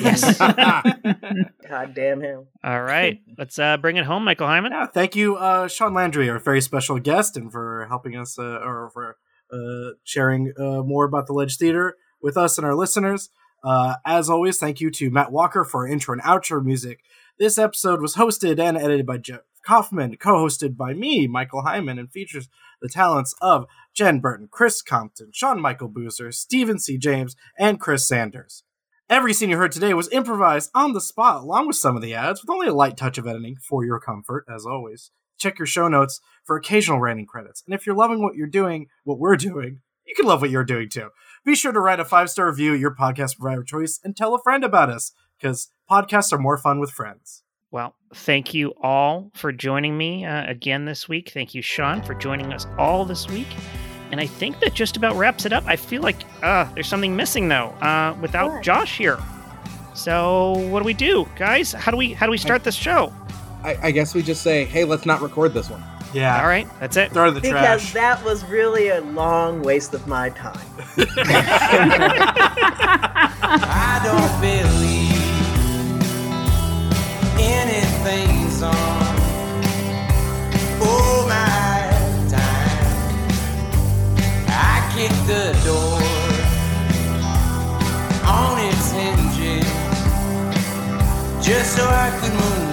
Yes. <laughs> God damn him. All right. Let's uh, bring it home, Michael Heiman. Yeah, thank you, uh, Shaun Landry, our very special guest, and for helping us uh, or for uh, sharing uh, more about the Ledge Theater with us and our listeners. Uh, as always, thank you to Matt Walker for our intro and outro music. This episode was hosted and edited by Jeff Kaufman, co-hosted by me, Michael Heiman, and features the talents of Jen Burton, Chris Compton, Sean Michael Boozer, Stephen C. James, and Chris Sanders. Every scene you heard today was improvised on the spot, along with some of the ads, with only a light touch of editing for your comfort, as always. Check your show notes for occasional random credits. And if you're loving what you're doing, what we're doing, you can love what you're doing too. Be sure to write a five star review at your podcast provider choice and tell a friend about us, because podcasts are more fun with friends. Well, thank you all for joining me uh, again this week. Thank you, Shaun, for joining us all this week. And I think that just about wraps it up. I feel like uh, there's something missing though, uh, without What? Josh here. So what do we do, guys? How do we how do we start this show? I, I guess we just say, hey, let's not record this one. Yeah. All right, that's it. Throw it in the Because trash. that was really a long waste of my time. <laughs> <laughs> I don't believe anything's on. Oh my time. I the door on its hinges just so I could move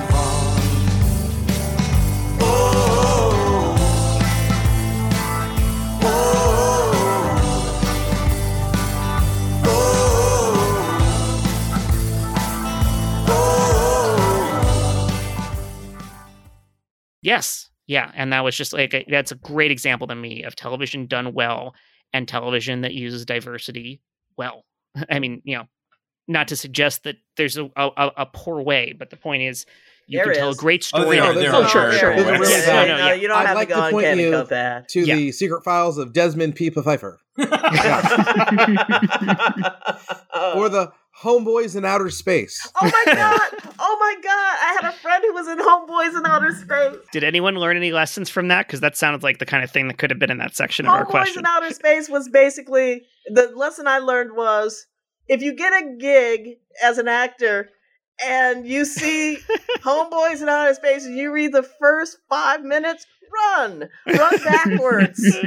Yes. Yeah. And that was just like, a, that's a great example to me of television done well and television that uses diversity well. <laughs> I mean, you know, not to suggest that there's a, a, a poor way, but the point is you There can tell a is. great Oh, story. there on there Oh, sure, sure. is. Really Yeah, bad- no, yeah. you don't I'd have like to to go on point you that. To Yeah. the secret files of Desmond P. Pfeiffer. <laughs> Oh. <laughs> Or the Homeboys in Outer Space. Oh my <laughs> god! Oh my god! I had a friend who was in Homeboys in Outer Space. Did anyone learn any lessons from that? Because that sounded like the kind of thing that could have been in that section of our question. Homeboys question. in Outer Space was basically the lesson I learned was if you get a gig as an actor and you see <laughs> Homeboys in Outer Space and you read the first five minutes, run, run backwards. <laughs>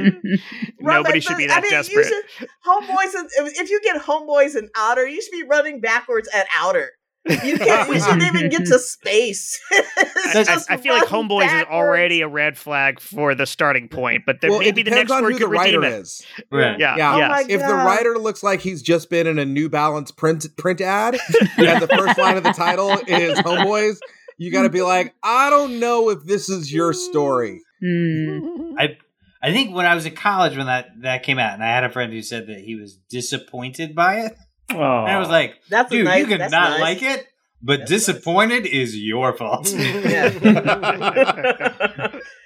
Run Nobody back- should be I that mean, you desperate. should- homeboys, in, if if you get homeboys and outer, you should be running backwards at outer. You can't. You shouldn't <laughs> even get to space. <laughs> I, I- feel like run Homeboys is already a red flag for the starting point, but there, well, maybe it the depends next on word who the could redeem writer it. is. Right. Yeah, oh Yeah. Oh yes. If the writer looks like he's just been in a New Balance print print ad, and the first line of the title is Homeboys, you got to be like, I don't know if this is your story. Hmm. I I think when I was in college when that that came out, and I had a friend who said that he was disappointed by it, Oh, and I was like, That's a "Dude, nice, you can that's not nice. like it, but That's nice. disappointed is your fault." <laughs> Yeah. <laughs> <laughs>